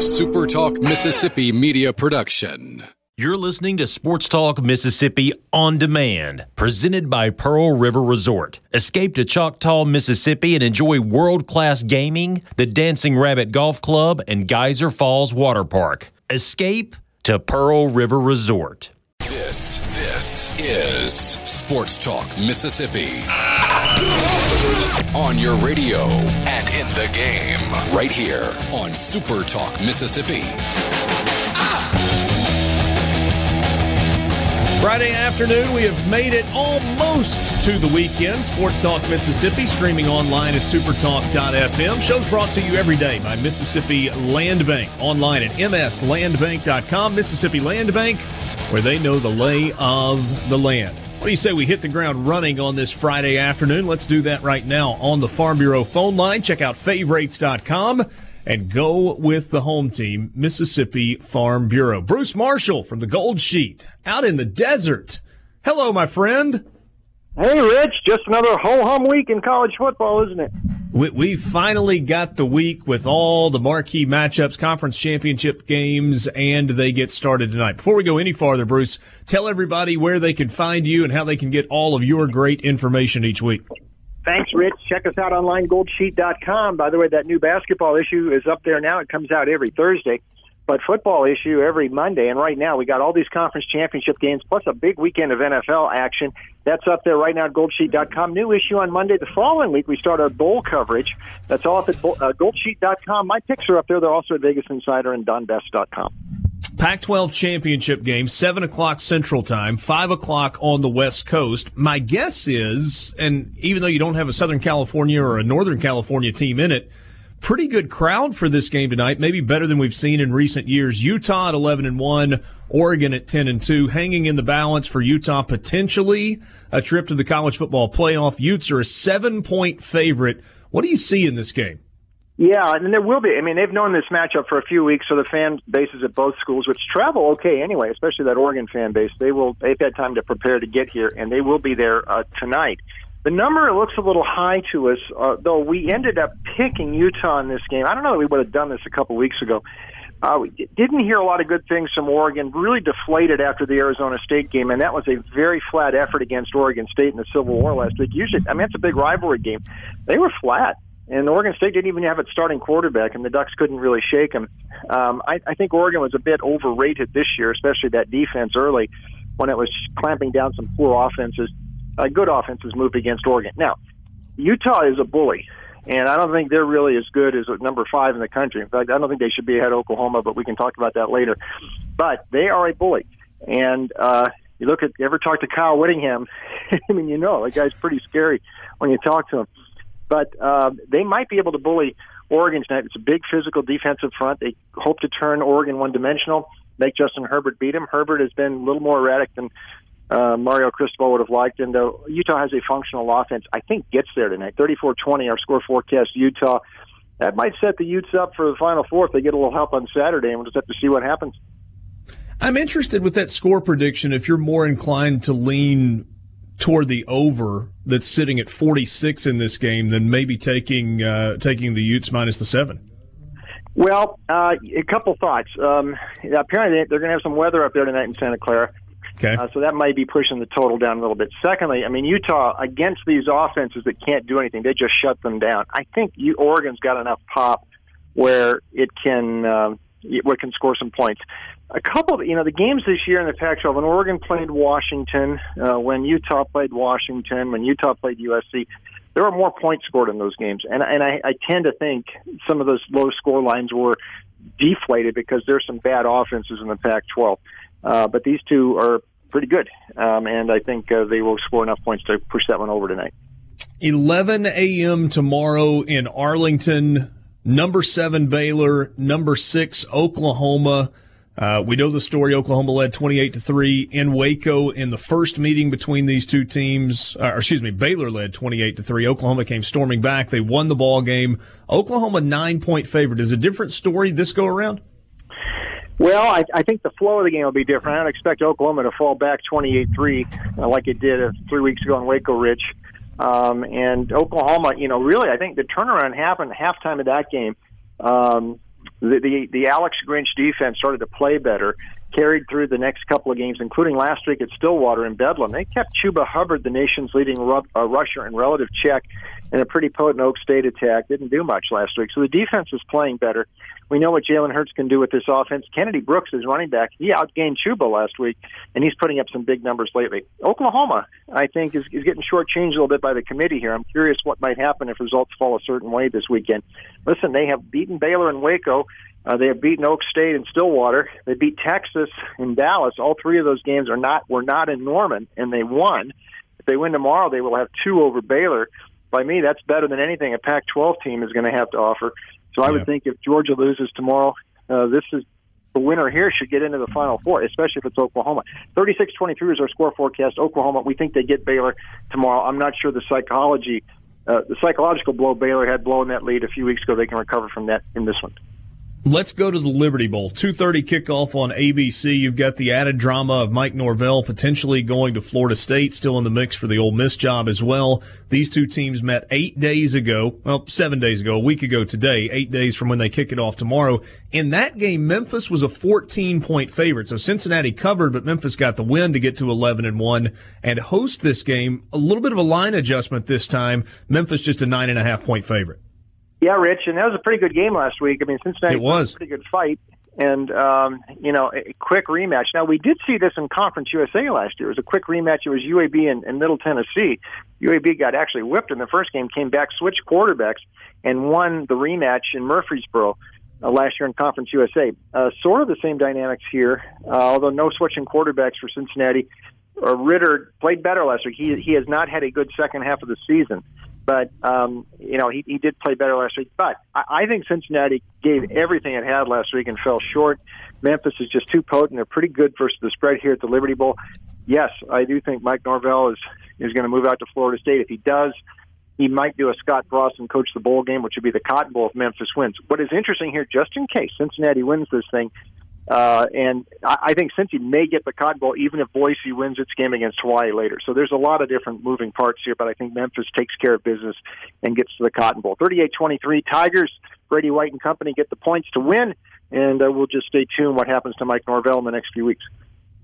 a Super Talk Mississippi media production. You're listening to Sports Talk Mississippi on demand, presented by Pearl River Resort. Escape to Choctaw, Mississippi and enjoy world class gaming, the Dancing Rabbit Golf Club, and Geyser Falls Water Park. Escape to Pearl River Resort. This, this is Sports Talk Mississippi. On your radio and in the game, right here on Super Talk Mississippi. Friday afternoon, we have made it almost to the weekend. Sports Talk Mississippi, streaming online at supertalk.fm. Shows brought to you every day by Mississippi Land Bank. Online at mslandbank.com. Mississippi Land Bank, where they know the lay of the land. What do you say we hit the ground running on this Friday afternoon? Let's do that right now on the Farm Bureau phone line. Check out favorites.com and go with the home team, Mississippi Farm Bureau. Bruce Marshall from the Gold Sheet out in the desert. Hello, my friend. Hey, Rich, just another ho hum week in college football, isn't it? We, we finally got the week with all the marquee matchups, conference championship games, and they get started tonight. Before we go any farther, Bruce, tell everybody where they can find you and how they can get all of your great information each week. Thanks, Rich. Check us out online, goldsheet.com. By the way, that new basketball issue is up there now. It comes out every Thursday. But football issue every Monday. And right now, we got all these conference championship games, plus a big weekend of NFL action. That's up there right now at goldsheet.com. New issue on Monday. The following week, we start our bowl coverage. That's all up at uh, goldsheet.com. My picks are up there. They're also at Vegas Insider and donbest.com. Pac 12 championship game, 7 o'clock Central Time, 5 o'clock on the West Coast. My guess is, and even though you don't have a Southern California or a Northern California team in it, pretty good crowd for this game tonight, maybe better than we've seen in recent years. Utah at 11 and 1, Oregon at 10 and 2, hanging in the balance for Utah potentially a trip to the college football playoff. Utes are a seven point favorite. What do you see in this game? Yeah, and there will be. I mean, they've known this matchup for a few weeks, so the fan bases at both schools, which travel okay anyway, especially that Oregon fan base, they will. They've had time to prepare to get here, and they will be there uh, tonight. The number looks a little high to us, uh, though we ended up picking Utah in this game. I don't know that we would have done this a couple weeks ago. Uh, we didn't hear a lot of good things from Oregon. Really deflated after the Arizona State game, and that was a very flat effort against Oregon State in the Civil War last week. Usually, I mean, it's a big rivalry game. They were flat. And Oregon State didn't even have its starting quarterback, and the Ducks couldn't really shake him. Um, I, I think Oregon was a bit overrated this year, especially that defense early when it was clamping down some poor offenses. Uh, good offenses moved against Oregon. Now, Utah is a bully, and I don't think they're really as good as number five in the country. In fact, I don't think they should be ahead of Oklahoma, but we can talk about that later. But they are a bully, and uh, you look at you ever talk to Kyle Whittingham? I mean, you know, that guy's pretty scary when you talk to him but uh, they might be able to bully Oregon tonight. It's a big physical defensive front. They hope to turn Oregon one dimensional, make Justin Herbert beat him. Herbert has been a little more erratic than uh, Mario Cristobal would have liked, and uh, Utah has a functional offense. I think gets there tonight. 34-20, our score forecast. Utah. That might set the Utes up for the Final Four if they get a little help on Saturday, and we'll just have to see what happens. I'm interested with that score prediction. If you're more inclined to lean toward the over that's sitting at 46 in this game than maybe taking uh, taking the Utes minus the seven. Well, uh, a couple thoughts. Um, apparently, they're going to have some weather up there tonight in Santa Clara. Okay. Uh, so that might be pushing the total down a little bit. Secondly, I mean Utah against these offenses that can't do anything, they just shut them down. I think you, Oregon's got enough pop where it can uh, where it can score some points a couple of, you know, the games this year in the Pac 12, when Oregon played Washington, uh, when Utah played Washington, when Utah played USC, there were more points scored in those games. And, and I, I tend to think some of those low score lines were deflated because there's some bad offenses in the Pac 12. Uh, but these two are pretty good. Um, and I think uh, they will score enough points to push that one over tonight. 11 a.m. tomorrow in Arlington. Number seven Baylor, number six Oklahoma. Uh, we know the story. Oklahoma led 28 to 3 in Waco in the first meeting between these two teams. Uh, or excuse me, Baylor led 28 to 3. Oklahoma came storming back. They won the ball game. Oklahoma nine point favorite. Is a different story this go around? Well, I, I think the flow of the game will be different. I don't expect Oklahoma to fall back 28 3 uh, like it did uh, three weeks ago in Waco Ridge. Um, and Oklahoma, you know, really, I think the turnaround happened halftime of that game. Um, the, the the Alex Grinch defense started to play better, carried through the next couple of games, including last week at Stillwater in Bedlam. They kept Chuba Hubbard, the nation's leading ru- uh, rusher, in relative check in a pretty potent Oak State attack. Didn't do much last week, so the defense is playing better. We know what Jalen Hurts can do with this offense. Kennedy Brooks is running back. He outgained Chuba last week, and he's putting up some big numbers lately. Oklahoma, I think, is, is getting shortchanged a little bit by the committee here. I'm curious what might happen if results fall a certain way this weekend. Listen, they have beaten Baylor and Waco. Uh, they have beaten Oak State and Stillwater. They beat Texas and Dallas. All three of those games are not were not in Norman, and they won. If they win tomorrow, they will have two over Baylor. By me, that's better than anything a Pac-12 team is going to have to offer. So I yeah. would think if Georgia loses tomorrow, uh, this is the winner here should get into the Final Four, especially if it's Oklahoma. 36-23 is our score forecast. Oklahoma, we think they get Baylor tomorrow. I'm not sure the psychology, uh, the psychological blow Baylor had blowing that lead a few weeks ago. They can recover from that in this one. Let's go to the Liberty Bowl. 2.30 kickoff on ABC. You've got the added drama of Mike Norvell potentially going to Florida State, still in the mix for the Ole Miss job as well. These two teams met eight days ago, well, seven days ago, a week ago today, eight days from when they kick it off tomorrow. In that game, Memphis was a 14 point favorite. So Cincinnati covered, but Memphis got the win to get to 11 and 1 and host this game. A little bit of a line adjustment this time. Memphis just a nine and a half point favorite. Yeah, Rich, and that was a pretty good game last week. I mean, Cincinnati it was a pretty good fight, and um, you know, a quick rematch. Now we did see this in Conference USA last year. It was a quick rematch. It was UAB and, and Middle Tennessee. UAB got actually whipped in the first game, came back, switched quarterbacks, and won the rematch in Murfreesboro. Uh, last year in Conference USA. Uh, sort of the same dynamics here, uh, although no switching quarterbacks for Cincinnati. Uh, Ridder played better last week. He he has not had a good second half of the season. But um, you know, he, he did play better last week. But I, I think Cincinnati gave everything it had last week and fell short. Memphis is just too potent. They're pretty good versus the spread here at the Liberty Bowl. Yes, I do think Mike Norvell is is going to move out to Florida State. If he does, he might do a Scott Frost and coach the bowl game, which would be the Cotton Bowl if Memphis wins. What is interesting here, just in case Cincinnati wins this thing, uh, and I, I think Cincy may get the Cotton Bowl even if Boise wins its game against Hawaii later. So there's a lot of different moving parts here, but I think Memphis takes care of business and gets to the Cotton Bowl. 38-23 Tigers, Brady White and company get the points to win, and uh, we'll just stay tuned what happens to Mike Norvell in the next few weeks.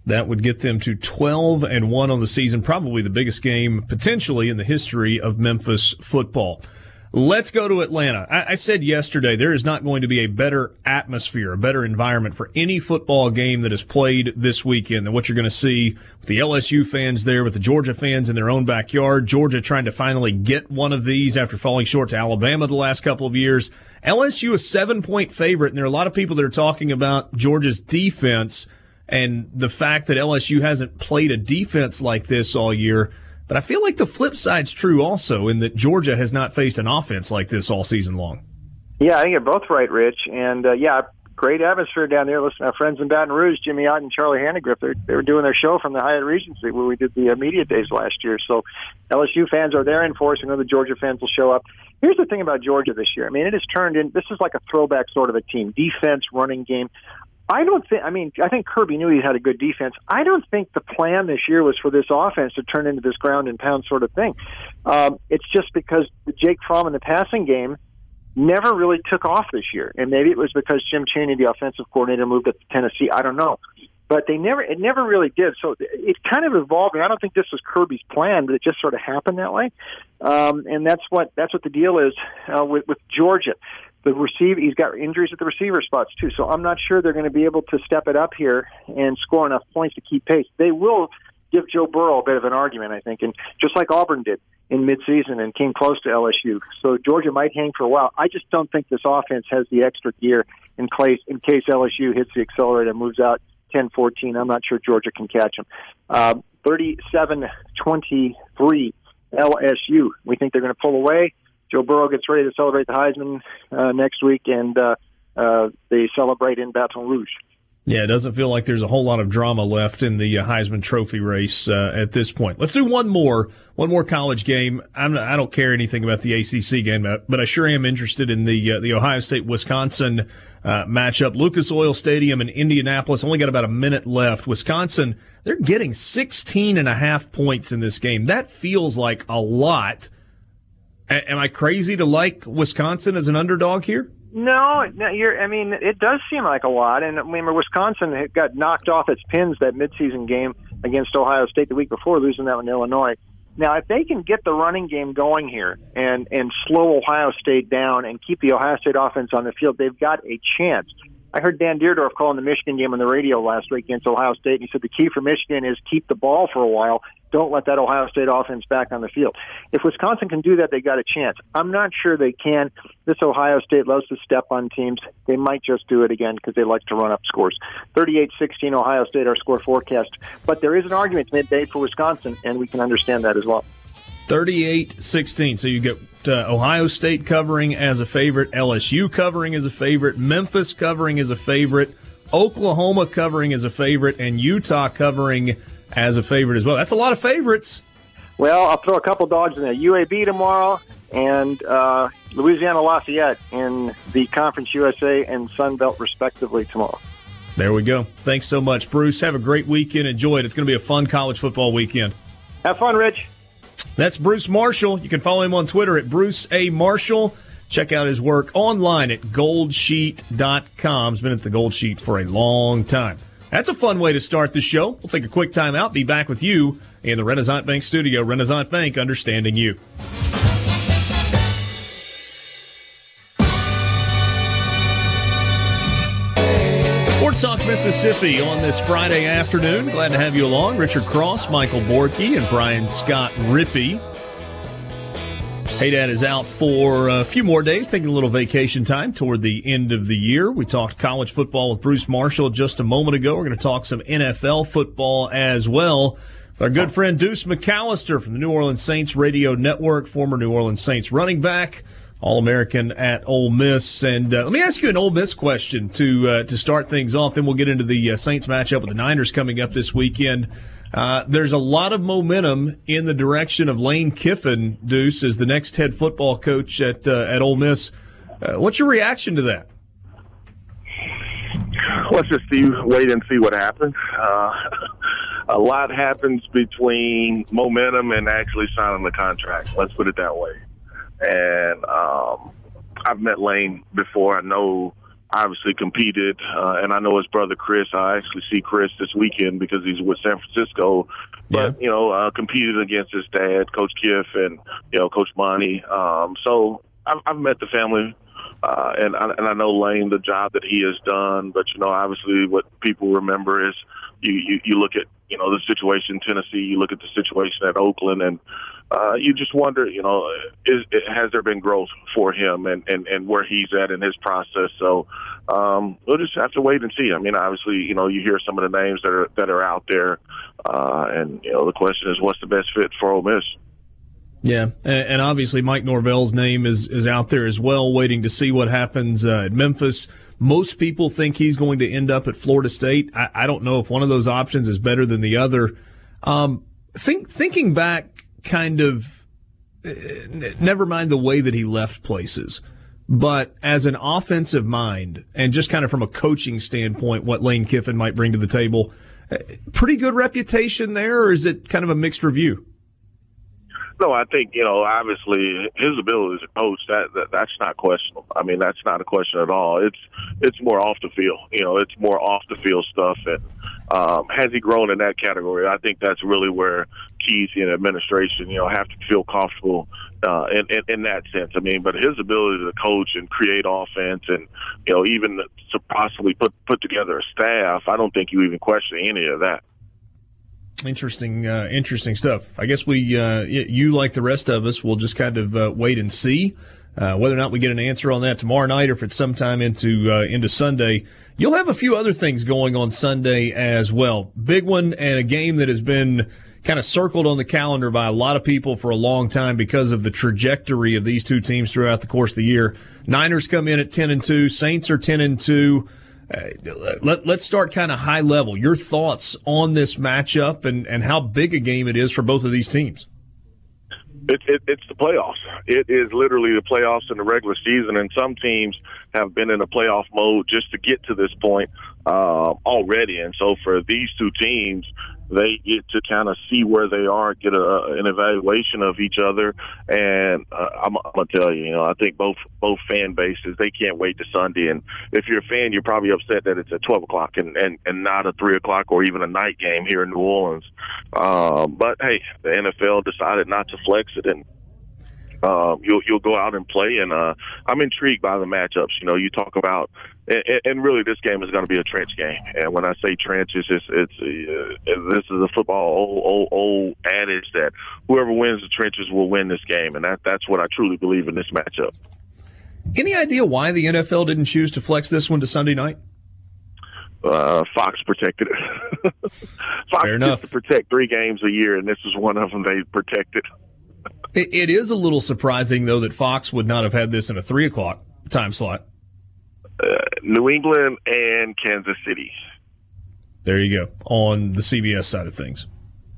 That would get them to 12 and 1 on the season, probably the biggest game potentially in the history of Memphis football. Let's go to Atlanta. I, I, said yesterday there is not going to be a better atmosphere, a better environment for any football game that is played this weekend than what you're going to see with the LSU fans there, with the Georgia fans in their own backyard. Georgia trying to finally get one of these after falling short to Alabama the last couple of years. LSU a seven point favorite, and there are a lot of people that are talking about Georgia's defense and the fact that LSU hasn't played a defense like this all year. But I feel like the flip side's true also in that Georgia has not faced an offense like this all season long. Yeah, I think you're both right, Rich. And uh, yeah, great atmosphere down there. Listen, our friends in Baton Rouge, Jimmy Ott and Charlie Hanagriff, they they were doing their show from the Hyatt Regency where we did the uh, media days last year. So LSU fans are there in force. I know the Georgia fans will show up. Here's the thing about Georgia this year. I mean, it has turned in. This is like a throwback sort of a team, defense, running game. I don't think. I mean, I think Kirby knew he had a good defense. I don't think the plan this year was for this offense to turn into this ground and pound sort of thing. Um, it's just because Jake Fromm in the passing game never really took off this year, and maybe it was because Jim Chaney, the offensive coordinator, moved up to Tennessee. I don't know, but they never. It never really did. So it kind of evolved. And I don't think this was Kirby's plan, but it just sort of happened that way. Um, and that's what that's what the deal is uh, with with Georgia the receive he's got injuries at the receiver spots too. So I'm not sure they're going to be able to step it up here and score enough points to keep pace. They will give Joe Burrow a bit of an argument, I think, and just like Auburn did in midseason and came close to LSU. So Georgia might hang for a while. I just don't think this offense has the extra gear in case in case LSU hits the accelerator and moves out 10-14. I'm not sure Georgia can catch them. Uh, 37-23 LSU. We think they're going to pull away. Joe Burrow gets ready to celebrate the Heisman uh, next week, and uh, uh, they celebrate in Baton Rouge. Yeah, it doesn't feel like there's a whole lot of drama left in the uh, Heisman Trophy race uh, at this point. Let's do one more, one more college game. I'm not, I don't care anything about the ACC game, but I sure am interested in the uh, the Ohio State Wisconsin uh, matchup. Lucas Oil Stadium in Indianapolis. Only got about a minute left. Wisconsin, they're getting 16 and a half points in this game. That feels like a lot a- am I crazy to like Wisconsin as an underdog here? No, no, you're. I mean, it does seem like a lot. And I mean, Wisconsin got knocked off its pins that midseason game against Ohio State the week before, losing that one to Illinois. Now, if they can get the running game going here and and slow Ohio State down and keep the Ohio State offense on the field, they've got a chance. I heard Dan Dierdorf calling the Michigan game on the radio last week against Ohio State, and he said the key for Michigan is keep the ball for a while. Don't let that Ohio State offense back on the field. If Wisconsin can do that, they got a chance. I'm not sure they can. This Ohio State loves to step on teams. They might just do it again because they like to run up scores. 38-16 Ohio State, our score forecast. But there is an argument made for Wisconsin, and we can understand that as well. 38 16. So you get uh, Ohio State covering as a favorite, LSU covering as a favorite, Memphis covering as a favorite, Oklahoma covering as a favorite, and Utah covering as a favorite as well. That's a lot of favorites. Well, I'll throw a couple dogs in there. UAB tomorrow and uh, Louisiana Lafayette in the Conference USA and Sun Belt, respectively, tomorrow. There we go. Thanks so much, Bruce. Have a great weekend. Enjoy it. It's going to be a fun college football weekend. Have fun, Rich. That's Bruce Marshall. You can follow him on Twitter at Bruce A. Marshall. Check out his work online at goldsheet.com. He's been at the Gold Sheet for a long time. That's a fun way to start the show. We'll take a quick time out, be back with you in the Renaissance Bank studio. Renaissance Bank, understanding you. Mississippi on this Friday afternoon. Glad to have you along. Richard Cross, Michael Borky, and Brian Scott Rippee. Hey Dad is out for a few more days, taking a little vacation time toward the end of the year. We talked college football with Bruce Marshall just a moment ago. We're going to talk some NFL football as well with our good friend Deuce McAllister from the New Orleans Saints Radio Network, former New Orleans Saints running back. All American at Ole Miss. And uh, let me ask you an Ole Miss question to uh, to start things off. Then we'll get into the uh, Saints matchup with the Niners coming up this weekend. Uh, there's a lot of momentum in the direction of Lane Kiffin, Deuce, as the next head football coach at uh, at Ole Miss. Uh, what's your reaction to that? Let's just see, wait and see what happens. a lot happens between momentum and actually signing the contract. Let's put it that way and um, I've met Lane before. I know obviously competed, uh, and I know his brother Chris. I actually see Chris this weekend because he's with San Francisco. But yeah. you know, uh, competed against his dad, Coach Kiff, and you know, Coach Monte. Um, so I've, I've met the family. Uh, and I, and I know Lane the job that he has done, but you know obviously what people remember is you, you you look at you know the situation in Tennessee, you look at the situation at Oakland, and uh, you just wonder, you know, is, has there been growth for him and, and, and where he's at in his process? So um, we'll just have to wait and see. I mean, obviously, you know, you hear some of the names that are that are out there, uh, and you know, the question is, what's the best fit for Ole Miss? Yeah, and obviously Mike Norvell's name is is out there as well, waiting to see what happens uh, at Memphis. Most people think he's going to end up at Florida State. I, I don't know if one of those options is better than the other. Um, think thinking back kind of uh, never mind the way that he left places, but as an offensive mind and just kind of from a coaching standpoint, what Lane Kiffin might bring to the table, uh, pretty good reputation there, or is it kind of a mixed review? No, I think you know. Obviously, his ability as a coach that, that that's not questionable. I mean, that's not a question at all. It's it's more off the field. You know, it's more off the field stuff. And um, has he grown in that category? I think that's really where Keith and administration, you know, have to feel comfortable uh, in, in in that sense. I mean, but his ability to coach and create offense, and you know, even to possibly put put together a staff, I don't think you even question any of that. Interesting, uh, interesting stuff. I guess we, uh, you like the rest of us, will just kind of uh, wait and see uh, whether or not we get an answer on that tomorrow night, or if it's sometime into uh, into Sunday. You'll have a few other things going on Sunday as well. Big one and a game that has been kind of circled on the calendar by a lot of people for a long time because of the trajectory of these two teams throughout the course of the year. Niners come in at ten and two. Saints are ten and two. Let, us start kind of high level. Your thoughts on this matchup and, and how big a game it is for both of these teams. It, it, it's the playoffs. It is literally the playoffs in the regular season, and some teams have been in a playoff mode just to get to this point uh, already. And so, for these two teams, they get to kind of see where they are, get a, an evaluation of each other, and uh, I'm, I'm gonna tell you, you know, I think both both fan bases they can't wait to Sunday, and if you're a fan, you're probably upset that it's at 12 o'clock and and and not a three o'clock or even a night game here in New Orleans. Um, but hey, the NFL decided not to flex it, and uh, you'll you'll go out and play, and uh, I'm intrigued by the matchups. You know, you talk about, and, and really, this game is going to be a trench game. And when I say trench, it's just, it's uh, this is a football old, old old adage that whoever wins the trenches will win this game, and that that's what I truly believe in this matchup. Any idea why the NFL didn't choose to flex this one to Sunday night? Uh, Fox protected it. Fox Fair enough. gets to protect three games a year, and this is one of them they protected. It, it is a little surprising, though, that Fox would not have had this in a three o'clock time slot. Uh, New England and Kansas City. There you go on the CBS side of things.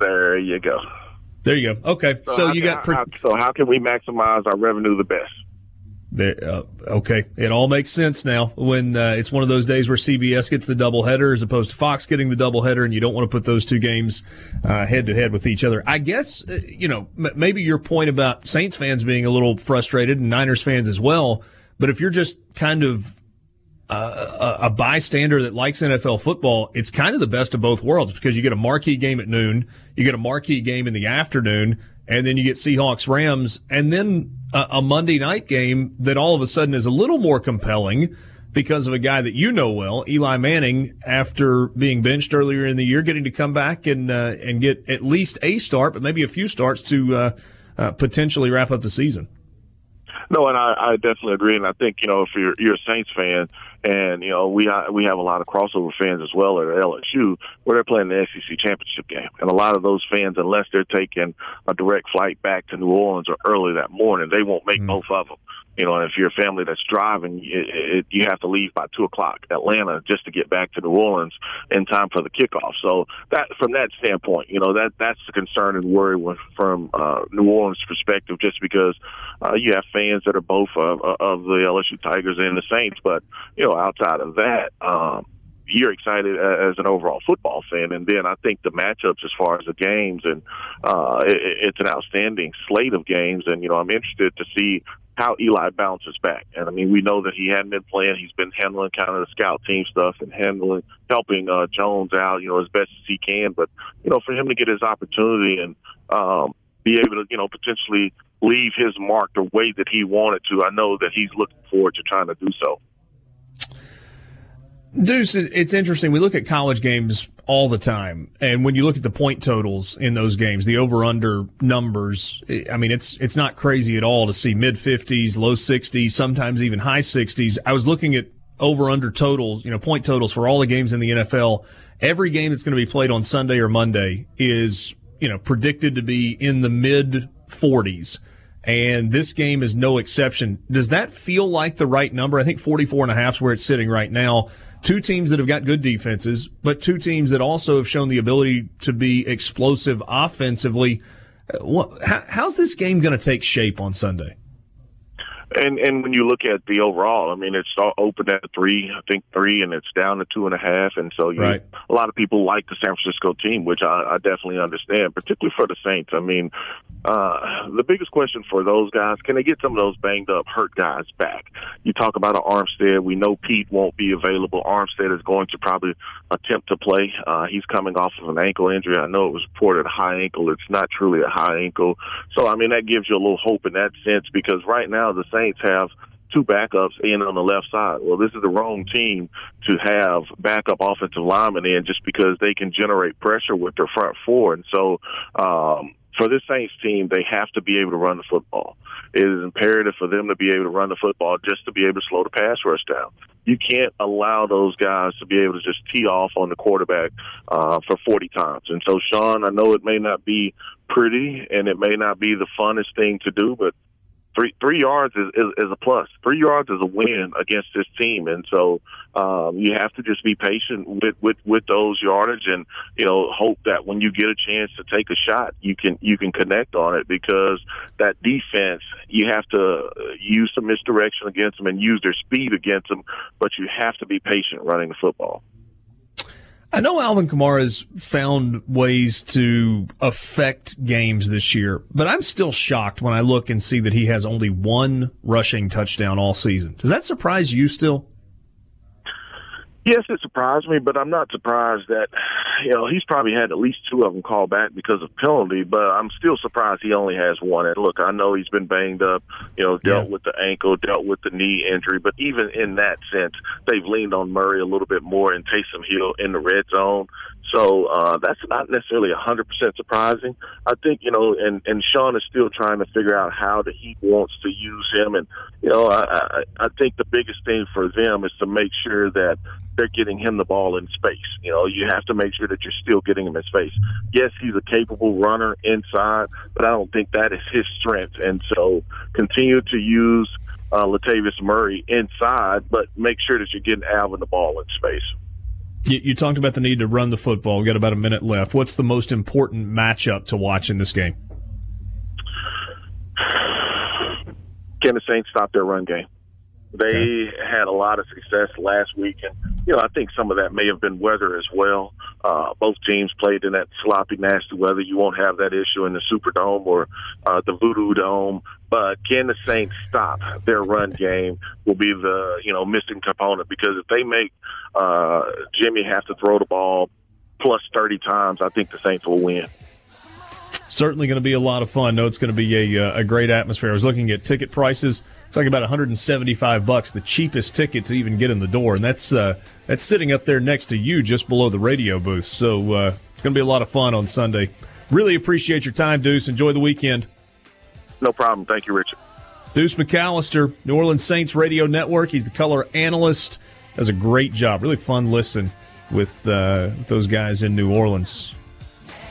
There you go. There you go. Okay, so, how you can- got. Pre- so how can we maximize our revenue the best? Uh, okay, it all makes sense now when uh, it's one of those days where CBS gets the doubleheader as opposed to Fox getting the doubleheader, and you don't want to put those two games head to head with each other. I guess uh, you know m- maybe your point about Saints fans being a little frustrated and Niners fans as well. But if you're just kind of uh, a bystander that likes NFL football, it's kind of the best of both worlds because you get a marquee game at noon, you get a marquee game in the afternoon, and then you get Seahawks Rams, and then a, a Monday night game that all of a sudden is a little more compelling because of a guy that you know well, Eli Manning, after being benched earlier in the year, getting to come back and uh, and get at least a start, but maybe a few starts to uh, uh, potentially wrap up the season. No, and I, I definitely agree. And I think you know if you're you're a Saints fan, and you know we ha- we have a lot of crossover fans as well at LSU, where they're playing the SEC championship game, and a lot of those fans, unless they're taking a direct flight back to New Orleans or early that morning, they won't make mm. both of them. You know, if you're a family that's driving, it, it, you have to leave by two o'clock Atlanta just to get back to New Orleans in time for the kickoff. So that, from that standpoint, you know that that's the concern and worry from uh, New Orleans' perspective, just because uh, you have fans that are both of, of the LSU Tigers and the Saints, but you know, outside of that. Um, you're excited as an overall football fan, and then I think the matchups as far as the games, and uh, it, it's an outstanding slate of games, and you know I'm interested to see how Eli bounces back. And I mean, we know that he hadn't been playing; he's been handling kind of the scout team stuff and handling, helping uh, Jones out, you know, as best as he can. But you know, for him to get his opportunity and um, be able to, you know, potentially leave his mark the way that he wanted to, I know that he's looking forward to trying to do so. Deuce, it's interesting. We look at college games all the time, and when you look at the point totals in those games, the over/under numbers, eh, I mean, it's it's not crazy at all to see mid fifties, low sixties, sometimes even high sixties. I was looking at over/under totals, you know, point totals for all the games in the NFL. Every game that's going to be played on Sunday or Monday is, you know, predicted to be in the mid forties and this game is no exception. Does that feel like the right number? I think 44 and a half is where it's sitting right now. Two teams that have got good defenses, but two teams that also have shown the ability to be explosive offensively. Uh, how's this game going to take shape on Sunday? And and when you look at the overall, I mean, it's all open at three, I think three, and it's down to two and a half. And so, you, Right. a lot of people like the San Francisco team, which I, I definitely understand, particularly for the Saints. I mean, uh, the biggest question for those guys: can they get some of those banged up, hurt guys back? You talk about an Armstead. We know Peat won't be available. Armstead is going to probably attempt to play. Uh, he's coming off of an ankle injury. I know it was reported a high ankle. It's not truly a high ankle. So, I mean, that gives you a little hope in that sense because right now the Saints have two backups in on the left side. Well, this is the wrong team to have backup offensive linemen in just because they can generate pressure with their front four. And so, um, for this Saints team, they have to be able to run the football. It is imperative for them to be able to run the football just to be able to slow the pass rush down. You can't allow those guys to be able to just tee off on the quarterback uh, for 40 times. And so, Sean, I know it may not be pretty and it may not be the funnest thing to do, but three three yards is, is, is a plus. Three yards is a win against this team, and so um, you have to just be patient with, with with those yardage, and you know hope that when you get a chance to take a shot, you can you can connect on it because that defense you have to use some misdirection against them and use their speed against them, but you have to be patient running the football. I know Alvin Kamara has found ways to affect games this year, but I'm still shocked when I look and see that he has only one rushing touchdown all season. Does that surprise you still? Yes, it surprised me, but I'm not surprised that you know he's probably had at least two of them called back because of penalty. But I'm still surprised he only has one. And look, I know he's been banged up, you know, dealt yeah. with the ankle, dealt with the knee injury, but even in that sense, they've leaned on Murray a little bit more and Taysom Hill in the red zone. So uh, that's not necessarily 100% surprising. I think, you know, and, and Sean is still trying to figure out how that he wants to use him. And, you know, I, I, I think the biggest thing for them is to make sure that they're getting him the ball in space. You know, you have to make sure that you're still getting him in space. Yes, he's a capable runner inside, but I don't think that is his strength. And so continue to use uh, Latavius Murray inside, but make sure that you're getting Alvin the ball in space. You, you talked about the need to run the football. We've got about a minute left. What's the most important matchup to watch in this game? Can the Saints stop their run game? They okay. had a lot of success last week, and you know I think some of that may have been weather as well. Uh, both teams played in that sloppy, nasty weather. You won't have that issue in the Superdome or uh, the Voodoo Dome. But can the Saints stop their run game? Will be the you know missing component because if they make uh, Jimmy have to throw the ball plus thirty times, I think the Saints will win certainly going to be a lot of fun. No, it's going to be a, uh, a great atmosphere. I was looking at ticket prices. It's like about 175 bucks, the cheapest ticket to even get in the door, and that's uh, that's sitting up there next to you, just below the radio booth. So uh, it's going to be a lot of fun on Sunday. Really appreciate your time, Deuce. Enjoy the weekend. No problem. Thank you, Richard. Deuce McAllister, New Orleans Saints Radio Network. He's the color analyst. Does a great job. Really fun listen with uh, those guys in New Orleans.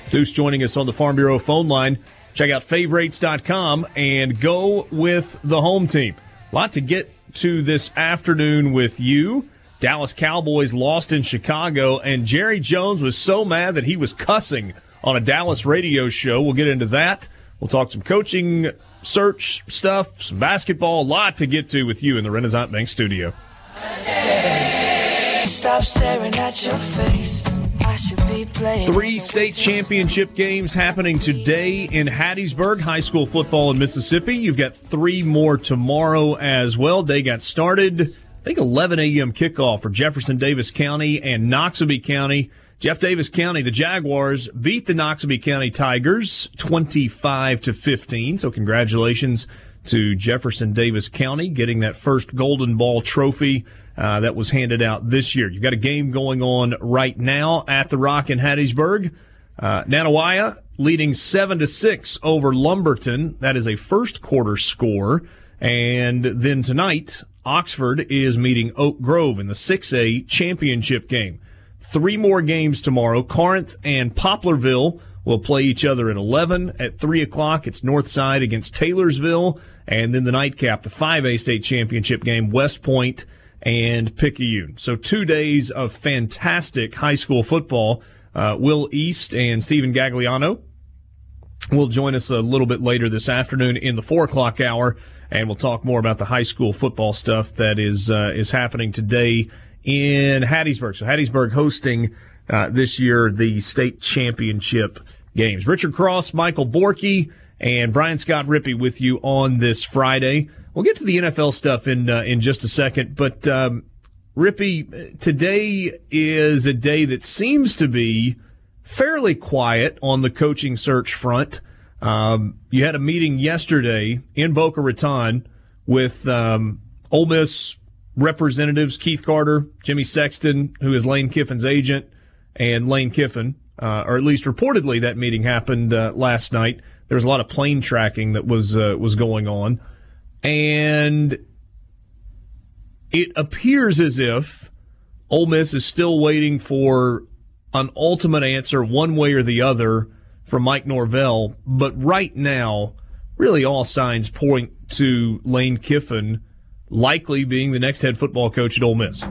Deuce joining us on the Farm Bureau phone line. Check out favorites.com and go with the home team. A lot to get to this afternoon with you. Dallas Cowboys lost in Chicago, and Jerry Jones was so mad that he was cussing on a Dallas radio show. We'll get into that. We'll talk some coaching search stuff, some basketball, a lot to get to with you in the Renaissance Bank studio. Stop staring at your face. Three state championship games happening today in Hattiesburg, high school football in Mississippi. You've got three more tomorrow as well. They got started, I think 11 a.m. kickoff for Jefferson Davis County and Noxubee County. Jeff Davis County, the Jaguars beat the Noxubee County Tigers 25 to 15. So congratulations to Jefferson Davis County getting that first Golden Ball trophy uh, that was handed out this year. You've got a game going on right now at the Rock in Hattiesburg. Uh, Nanih leading seven to six over Lumberton. That is a first quarter score. And then tonight, Oxford is meeting Oak Grove in the 6A championship game. Three more games tomorrow. Corinth and Poplarville will play each other at 11. At 3 o'clock, it's Northside against Taylorsville. And then the nightcap, the 5A state championship game, West Point and Picayune. So two days of fantastic high school football. Uh, Will East and Stephen Gagliano will join us a little bit later this afternoon in the four o'clock hour, and we'll talk more about the high school football stuff that is uh, is happening today in Hattiesburg. So Hattiesburg hosting uh, this year the state championship games. Richard Cross, Michael Borky, and Brian Scott Rippee with you on this Friday. We'll get to the NFL stuff in uh, in just a second, but um, Rippee, today is a day that seems to be fairly quiet on the coaching search front. Um, you had a meeting yesterday in Boca Raton with um, Ole Miss representatives Keith Carter, Jimmy Sexton, who is Lane Kiffin's agent, and Lane Kiffin, uh, or at least reportedly that meeting happened uh, last night. There was a lot of plane tracking that was uh, was going on. And it appears as if Ole Miss is still waiting for an ultimate answer one way or the other from Mike Norvell. But right now, really all signs point to Lane Kiffin likely being the next head football coach at Ole Miss.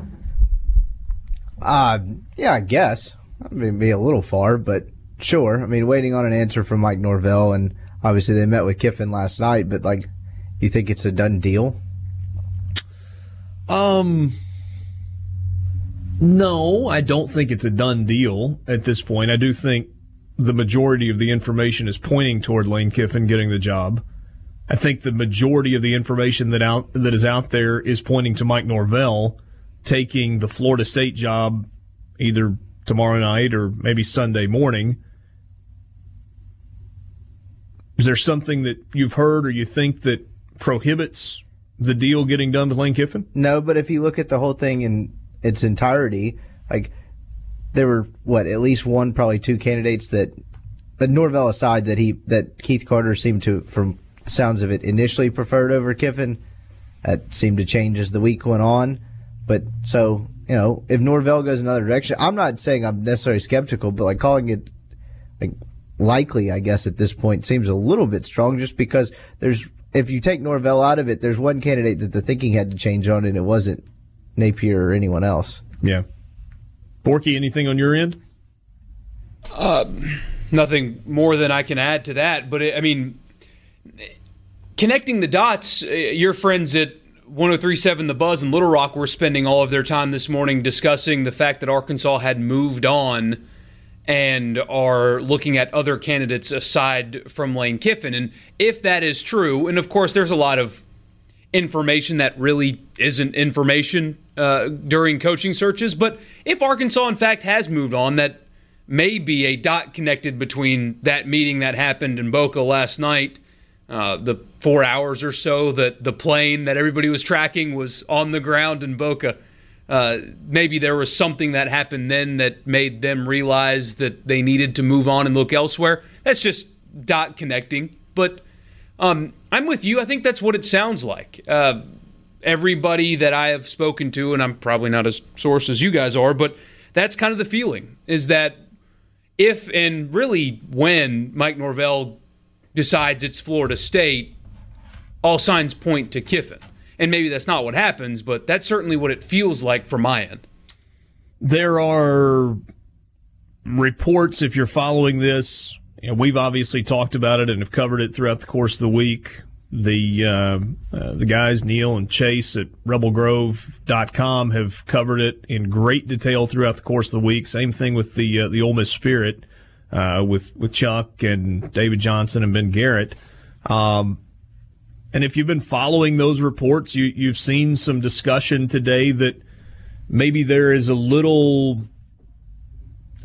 Uh, yeah, I guess. I mean, be a little far, but sure. I mean, waiting on an answer from Mike Norvell, and obviously they met with Kiffin last night, but like you think it's a done deal? Um, No, I don't think it's a done deal at this point. I do think the majority of the information is pointing toward Lane Kiffin getting the job. I think the majority of the information that out that is out there is pointing to Mike Norvell taking the Florida State job either tomorrow night or maybe Sunday morning. Is there something that you've heard or you think that prohibits the deal getting done with Lane Kiffin? No, but if you look at the whole thing in its entirety, like there were what at least one, probably two candidates that, but Norvell aside, that he that Keith Carter seemed to, from sounds of it, initially preferred over Kiffin. That seemed to change as the week went on. But so you know, if Norvell goes another direction, I'm not saying I'm necessarily skeptical, but like calling it like likely, I guess at this point seems a little bit strong, just because there's if you take Norvell out of it, there's one candidate that the thinking had to change on, and it wasn't Napier or anyone else. Yeah. Borky, anything on your end? Uh, nothing more than I can add to that. But it, I mean, connecting the dots, uh, your friends at 1037 The Buzz in Little Rock were spending all of their time this morning discussing the fact that Arkansas had moved on and are looking at other candidates aside from Lane Kiffin. And if that is true, and of course, there's a lot of information that really isn't information uh, during coaching searches. But if Arkansas, in fact, has moved on, that may be a dot connected between that meeting that happened in Boca last night, uh, the four hours or so that the plane that everybody was tracking was on the ground in Boca. Uh, maybe there was something that happened then that made them realize that they needed to move on and look elsewhere. That's just dot connecting. But um, I'm with you. I think that's what it sounds like. Uh, everybody that I have spoken to, and I'm probably not as source as you guys are, but that's kind of the feeling is that if and really when Mike Norvell decides it's Florida State, all signs point to Kiffin. And maybe that's not what happens, but that's certainly what it feels like from my end. There are reports, if you're following this, know, we've obviously talked about it and have covered it throughout the course of the week. The uh, uh, the guys Neal and Chase at RebelGrove.com have covered it in great detail throughout the course of the week. Same thing with the uh, the Ole Miss Spirit uh, with with Chuck and David Johnson and Ben Garrett. Um, and if you've been following those reports, you you've seen some discussion today that maybe there is a little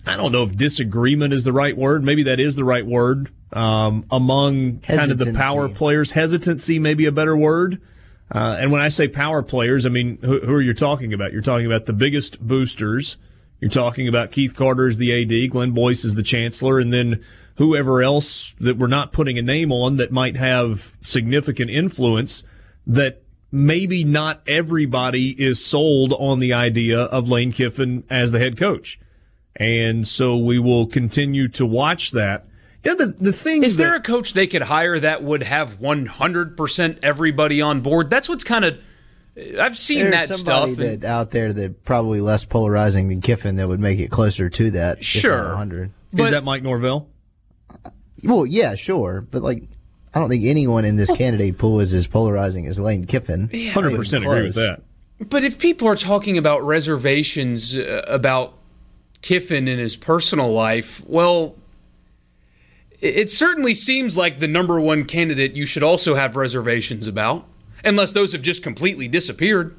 I don't know if disagreement is the right word. Maybe that is the right word. Um, among hesitancy. kind of the power players, hesitancy may be a better word. Uh, and when I say power players, I mean who, who, are you talking about? You're talking about the biggest boosters. You're talking about Keith Carter as the AD, Glenn Boyce as the chancellor, and then whoever else that we're not putting a name on that might have significant influence. That maybe not everybody is sold on the idea of Lane Kiffin as the head coach. And so we will continue to watch that. Yeah, the, the thing is that, there a coach they could hire that would have 100% everybody on board? That's what's kind of I've seen There's that stuff that out there that probably less polarizing than Kiffin that would make it closer to that. Sure, 100. Is that Mike Norvell? Well, yeah, sure, but like I don't think anyone in this candidate pool is as polarizing as Lane Kiffin. Hundred percent agree with that. But if people are talking about reservations uh, about Kiffin in his personal life, well, it certainly seems like the number one candidate you should also have reservations about, unless those have just completely disappeared.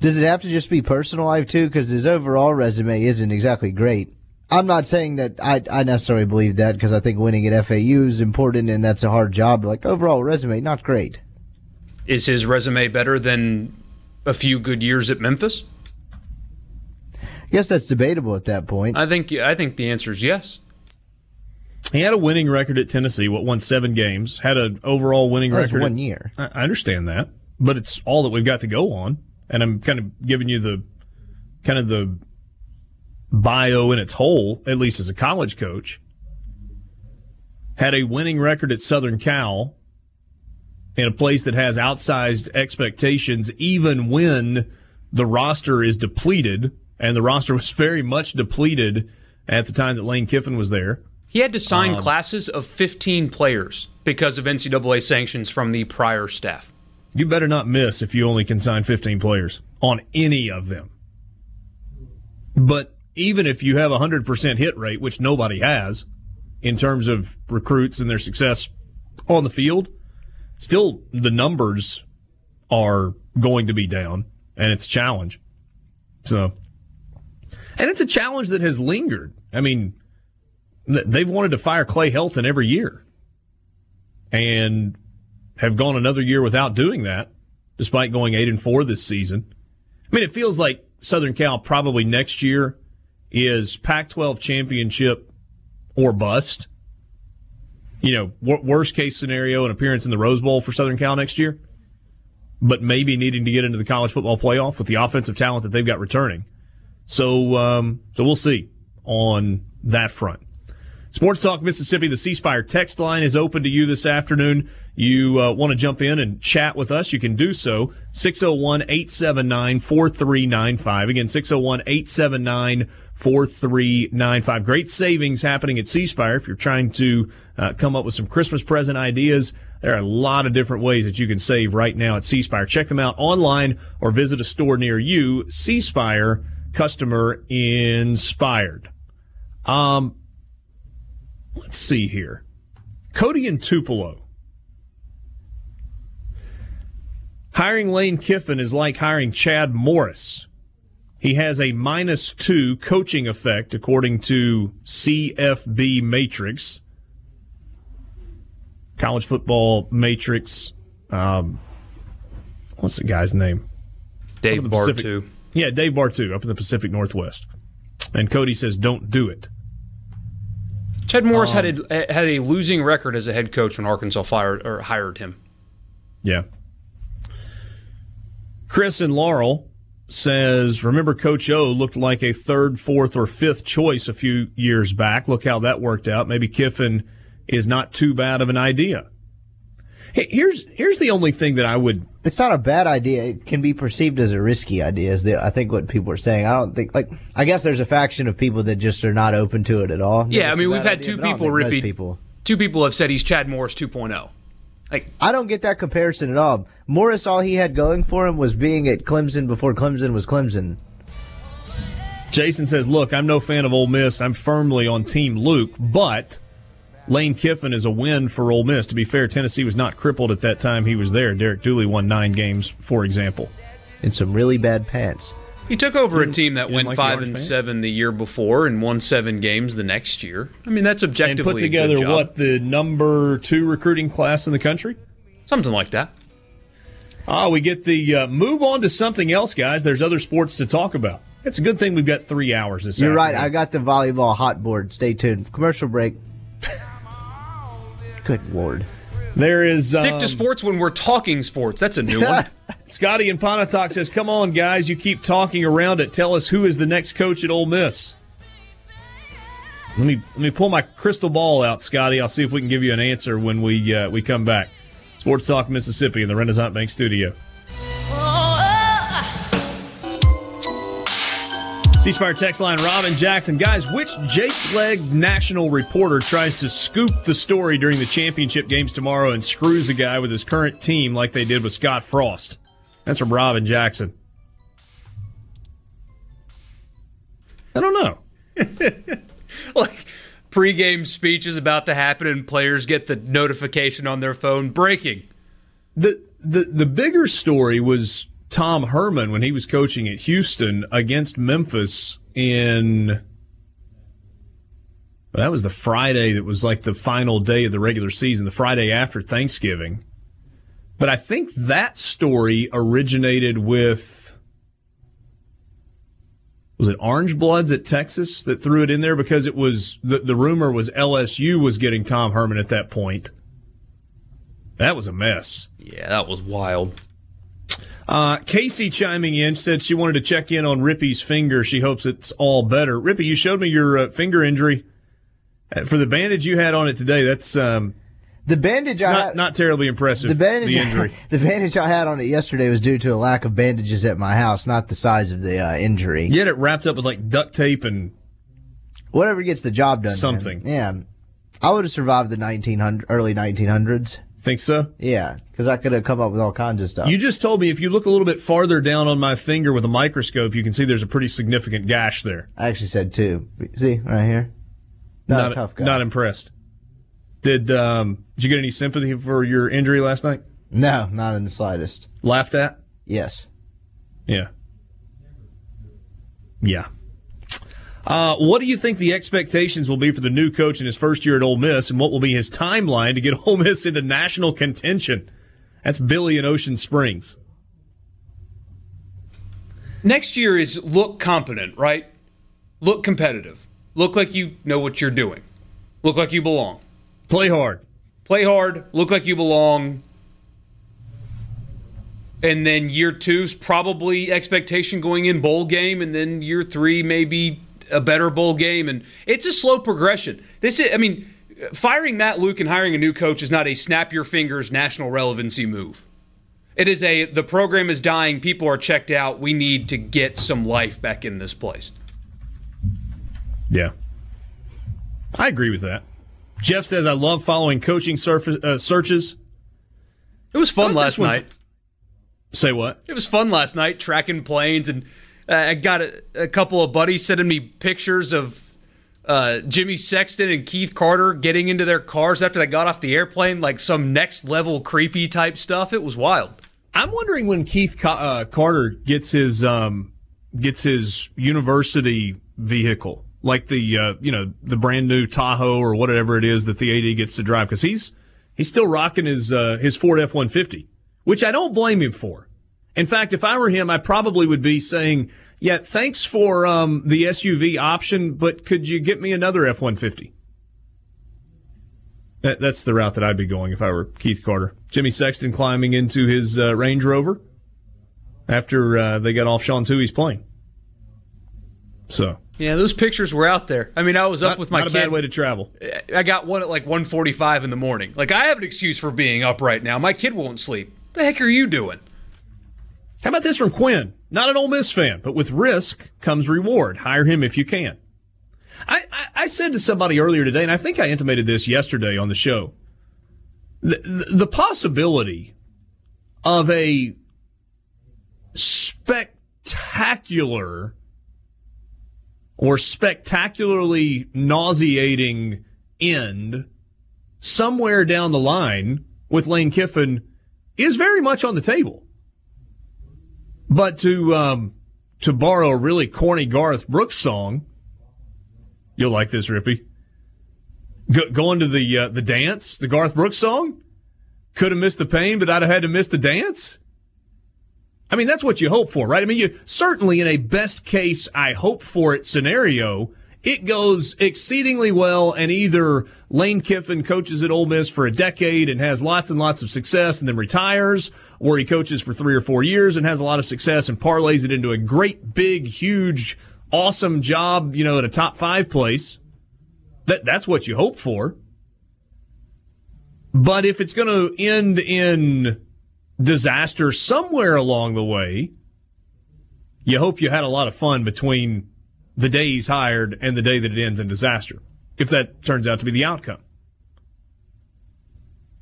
Does it have to just be personal life too? Because his overall resume isn't exactly great. I'm not saying that I, I necessarily believe that because I think winning at FAU is important and that's a hard job. Like overall resume, not great. Is his resume better than a few good years at Memphis? Yes, that's debatable at that point. I think I think the answer is yes. He had a winning record at Tennessee. What won seven games? Had an overall winning That's record. One year. I understand that, but it's all that we've got to go on. And I'm kind of giving you the kind of the bio in its whole, at least as a college coach. Had a winning record at Southern Cal in a place that has outsized expectations, even when the roster is depleted and the roster was very much depleted at the time that Lane Kiffin was there. He had to sign um, classes of 15 players because of NCAA sanctions from the prior staff. You better not miss if you only can sign 15 players on any of them. But even if you have a 100% hit rate, which nobody has in terms of recruits and their success on the field, still the numbers are going to be down and it's a challenge. So, and it's a challenge that has lingered. I mean, they've wanted to fire Clay Helton every year and have gone another year without doing that, despite going eight and four this season. I mean, it feels like Southern Cal probably next year is Pac-12 championship or bust. You know, worst case scenario, an appearance in the Rose Bowl for Southern Cal next year, but maybe needing to get into the college football playoff with the offensive talent that they've got returning. So, um, so we'll see on that front. Sports Talk Mississippi, the C Spire text line is open to you this afternoon. You uh, want to jump in and chat with us, you can do so. 601 879 4395. Again, 601 879 4395. Great savings happening at C Spire if you're trying to uh, come up with some Christmas present ideas. There are a lot of different ways that you can save right now at C Spire. Check them out online or visit a store near you. C Spire, customer inspired. Um, Let's see here. Cody and Tupelo. Hiring Lane Kiffin is like hiring Chad Morris. He has a minus two coaching effect, according to CFB Matrix. College football matrix. Um, what's the guy's name? Dave Bartoo. Yeah, Dave Bartoo up in the Pacific Northwest. And Cody says, don't do it. Chad Morris um, had a had a losing record as a head coach when Arkansas fired or hired him. Yeah. Chris and Laurel says, "Remember, Coach O looked like a third, fourth, or fifth choice a few years back. Look how that worked out. Maybe Kiffin is not too bad of an idea." Hey, here's here's the only thing that I would. It's not a bad idea. It can be perceived as a risky idea. Is the I think what people are saying. I don't think like I guess there's a faction of people that just are not open to it at all. Yeah, I mean we've had idea, two people repeat. People. Two people have said he's Chad Morris 2.0. Like I don't get that comparison at all. Morris, all he had going for him was being at Clemson before Clemson was Clemson. Jason says, "Look, I'm no fan of Ole Miss. I'm firmly on Team Luke, but." Lane Kiffin is a win for Ole Miss. To be fair, Tennessee was not crippled at that time he was there. Derek Dooley won nine games, for example. In some really bad pants. He took over a team that went like five and seven the year before and won seven games the next year. I mean, that's objectively and put together what the number two recruiting class in the country, something like that. Ah, we get the uh, move on to something else, guys. There's other sports to talk about. It's a good thing we've got three hours this. Year. You're afternoon. right. I got the volleyball hot board. Stay tuned. Commercial break. Good lord. There is stick um, to sports when we're talking sports. That's a new one. Scotty and Pontotoc says, "Come on, guys, you keep talking around it. Tell us who is the next coach at Ole Miss." Let me let me pull my crystal ball out, Scotty. I'll see if we can give you an answer when we uh, we come back. Sports Talk Mississippi in the Renaissance Bank Studio. C Spire text line, Robin Jackson. Guys, which Jake Leg national reporter tries to scoop the story during the championship games tomorrow and screws a guy with his current team like they did with Scott Frost? That's from Robin Jackson. I don't know. like pregame speech is about to happen and players get the notification on their phone breaking. The the the bigger story was Tom Herman when he was coaching at Houston against Memphis in that was the Friday that was like the final day of the regular season, the Friday after Thanksgiving. But I think that story originated with was it Orange Bloods at Texas that threw it in there because it was the, the rumor was LSU was getting Tom Herman at that point. That was a mess. Yeah, that was wild. Uh, Casey chiming in said she wanted to check in on Rippee's finger. She hopes it's all better. Rippee, you showed me your uh, finger injury. Uh, for the bandage you had on it today, that's um, the bandage. I not, had, not terribly impressive. The bandage. The injury. the bandage I had on it yesterday was due to a lack of bandages at my house, not the size of the uh, injury. You had it wrapped up with like duct tape and whatever gets the job done. Something. Man. Yeah, I would have survived the 1900 early 1900s. Think so? Yeah, because I could have come up with all kinds of stuff. You just told me if you look a little bit farther down on my finger with a microscope, you can see there's a pretty significant gash there. I actually said two. See right here. Not, not a tough guy. Not impressed. Did um, did you get any sympathy for your injury last night? No, not in the slightest. Laughed at? Yes. Yeah. Yeah. Uh, what do you think the expectations will be for the new coach in his first year at Ole Miss, and what will be his timeline to get Ole Miss into national contention? That's Billy in Ocean Springs. Next year is look competent, right? Look competitive. Look like you know what you're doing. Look like you belong. Play hard. Play hard. Look like you belong. And then year two's probably expectation going in bowl game, and then year three maybe a better bowl game. And it's a slow progression. This is, I mean, firing Matt Luke and hiring a new coach is not a snap your fingers national relevancy move. It is a the program is dying, people are checked out. We need to get some life back in this place. Yeah. I agree with that. Jeff says, I love following coaching surf- uh, searches. It was fun last night. Say what? It was fun last night tracking planes, and uh, I got a, a, couple of buddies sending me pictures of uh, Jimmy Sexton and Keith Carter getting into their cars after they got off the airplane, like some next level creepy type stuff. It was wild. I'm wondering when Keith uh, Carter gets his um, gets his university vehicle, like the uh, you know the brand new Tahoe or whatever it is that the AD gets to drive, because he's he's still rocking his uh, his Ford F150 which I don't blame him for. In fact, if I were him, I probably would be saying, yeah, thanks for um, the SUV option, but could you get me another F 150? That, that's the route that I'd be going if I were Keith Carter. Jimmy Sexton climbing into his uh, Range Rover after uh, they got off Sean Tuohy's plane. So. Yeah, those pictures were out there. I mean, I was up not, with my not kid. a bad way to travel. I got one at like 1:45 in the morning. Like I have an excuse for being up right now. My kid won't sleep. The heck are you doing? How about this from Quinn? Not an Ole Miss fan, but with risk comes reward. Hire him if you can. I, I, I said to somebody earlier today, and I think I intimated this yesterday on the show, the, the, the possibility of a spectacular or spectacularly nauseating end somewhere down the line with Lane Kiffin is very much on the table. But to um, to borrow a really corny Garth Brooks song, you'll like this, Rippee. Go, going to the uh, the dance, the Garth Brooks song. Could have missed the pain, but I'd have had to miss the dance. I mean, that's what you hope for, right? I mean, you certainly in a best case, I hope for it scenario, it goes exceedingly well, and either Lane Kiffin coaches at Ole Miss for a decade and has lots and lots of success and then retires, or he coaches for three or four years and has a lot of success and parlays it into a great, big, huge, awesome job, you know, at a top five place. That, that's what you hope for. But if it's going to end in disaster somewhere along the way, you hope you had a lot of fun between the day he's hired and the day that it ends in disaster, if that turns out to be the outcome.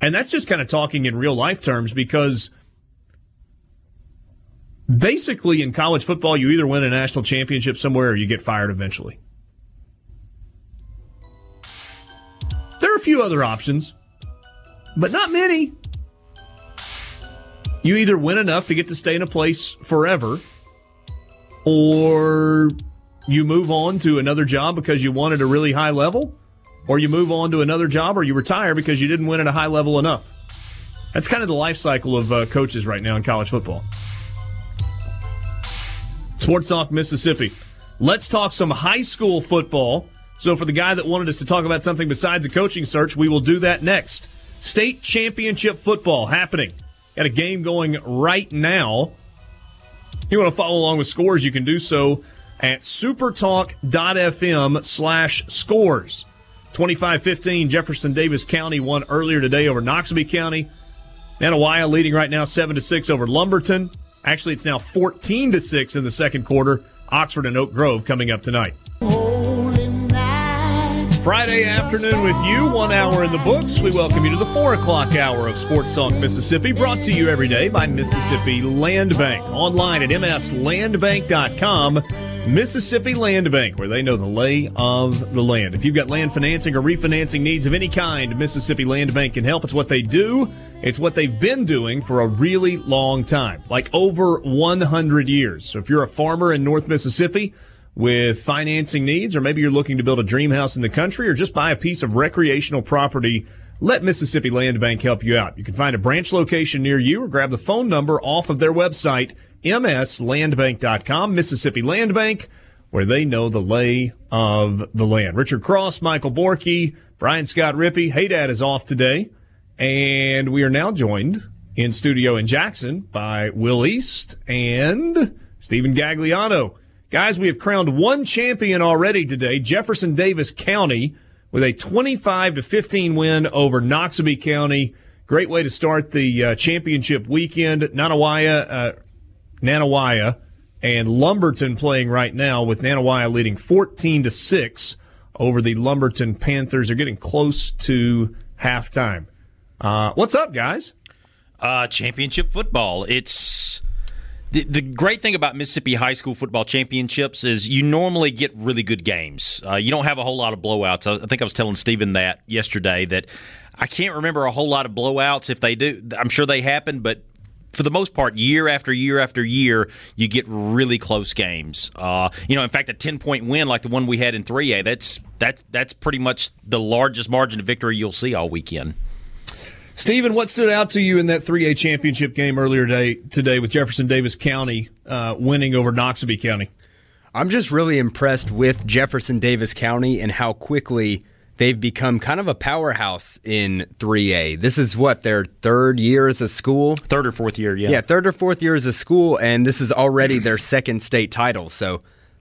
And that's just kind of talking in real life terms because basically in college football, you either win a national championship somewhere or you get fired eventually. There are a few other options, but not many. You either win enough to get to stay in a place forever, or you move on to another job because you wanted a really high level, or you move on to another job, or you retire because you didn't win at a high level enough. That's kind of the life cycle of uh, coaches right now in college football. Sports Talk Mississippi. Let's talk some high school football. So, for the guy that wanted us to talk about something besides a coaching search, we will do that next. State championship football happening. Got a game going right now. If you want to follow along with scores, you can do so at supertalk.fm slash scores. 25-15, Jefferson Davis County won earlier today over Noxubee County. Nanih Waiya leading right now 7 to 6 over Lumberton. Actually, it's now 14 to 6 in the second quarter. Oxford and Oak Grove coming up tonight. Friday afternoon with you, one hour in the books. We welcome you to the four o'clock hour of Sports Talk Mississippi, brought to you every day by Mississippi Land Bank. Online at mslandbank.com. Mississippi Land Bank, where they know the lay of the land. If you've got land financing or refinancing needs of any kind, Mississippi Land Bank can help. It's what they do. It's what they've been doing for a really long time, like over 100 years. So if you're a farmer in North Mississippi, with financing needs, or maybe you're looking to build a dream house in the country or just buy a piece of recreational property, let Mississippi Land Bank help you out. You can find a branch location near you or grab the phone number off of their website, mslandbank.com, Mississippi Land Bank, where they know the lay of the land. Richard Cross, Michael Borky, Brian Scott Rippee. Hey Dad is off today. And we are now joined in studio in Jackson by Will East and Stephen Gagliano. Guys, we have crowned one champion already today, Jefferson Davis County, with a 25 to 15 win over Noxubee County. Great way to start the uh, championship weekend. Nanih Waiya, uh, Nanih Waiya, and Lumberton playing right now, with Nanih Waiya leading 14 to six over the Lumberton Panthers. They're getting close to halftime. Uh, what's up, guys? Uh, championship football. It's the, the great thing about Mississippi high school football championships is you normally get really good games. Uh, you don't have a whole lot of blowouts. I, I think I was telling Stephen that yesterday that I can't remember a whole lot of blowouts. If they do, I'm sure they happen, but for the most part, year after year after year, you get really close games. Uh, you know, in fact, a ten point win like the one we had in three A, that's that that's pretty much the largest margin of victory you'll see all weekend. Stephen, what stood out to you in that 3A championship game earlier today, today with Jefferson Davis County uh, winning over Noxubee County? I'm just really impressed with Jefferson Davis County and how quickly they've become kind of a powerhouse in 3A. This is what their third year as a school, third or fourth year, yeah, yeah, third or fourth year as a school, and this is already their second state title. So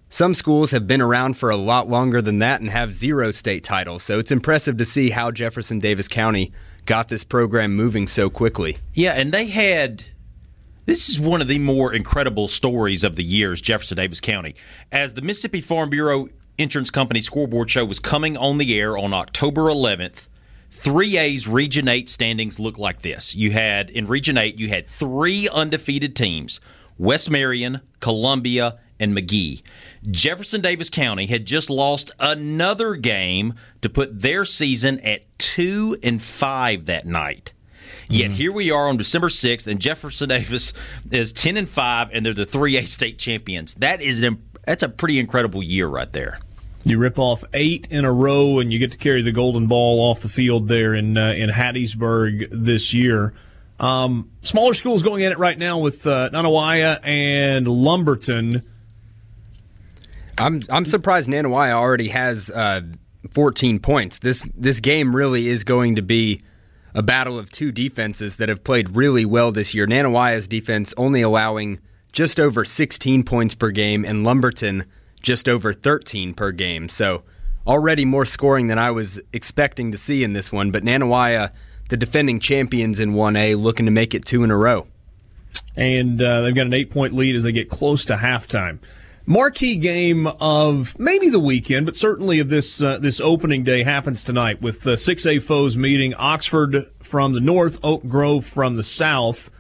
some schools have been around for a lot longer than that and have zero state titles. So it's impressive to see how Jefferson Davis County got this program moving so quickly. Yeah, and they had. This is one of the more incredible stories of the years, Jefferson Davis County. As the Mississippi Farm Bureau Insurance Company scoreboard show was coming on the air on October 11th, 3A's Region 8 standings look like this. You had, in Region 8, you had three undefeated teams West Marion, Columbia, and Magee. Jefferson Davis County had just lost another game to put their season at two and five that night. Yet mm. here we are on December 6th, and Jefferson Davis is 10 and 5, and they're the 3A state champions. That is an, that's a pretty incredible year right there. You rip off eight in a row, and you get to carry the golden ball off the field there in uh, in Hattiesburg this year. Um, smaller schools going at it right now with uh, Nanih Waiya and Lumberton. I'm I'm surprised Nanih Waiya already has uh, 14 points. This this game really is going to be a battle of two defenses that have played really well this year. Nanih Waiya's defense only allowing just over 16 points per game, and Lumberton just over 13 per game. So already more scoring than I was expecting to see in this one. But Nanih Waiya, the defending champions in 1A, looking to make it two in a row. And uh, they've got an eight point lead as they get close to halftime marquee game of maybe the weekend, but certainly of this uh, this opening day happens tonight with the 6A foes meeting Oxford from the north, Oak Grove from the south.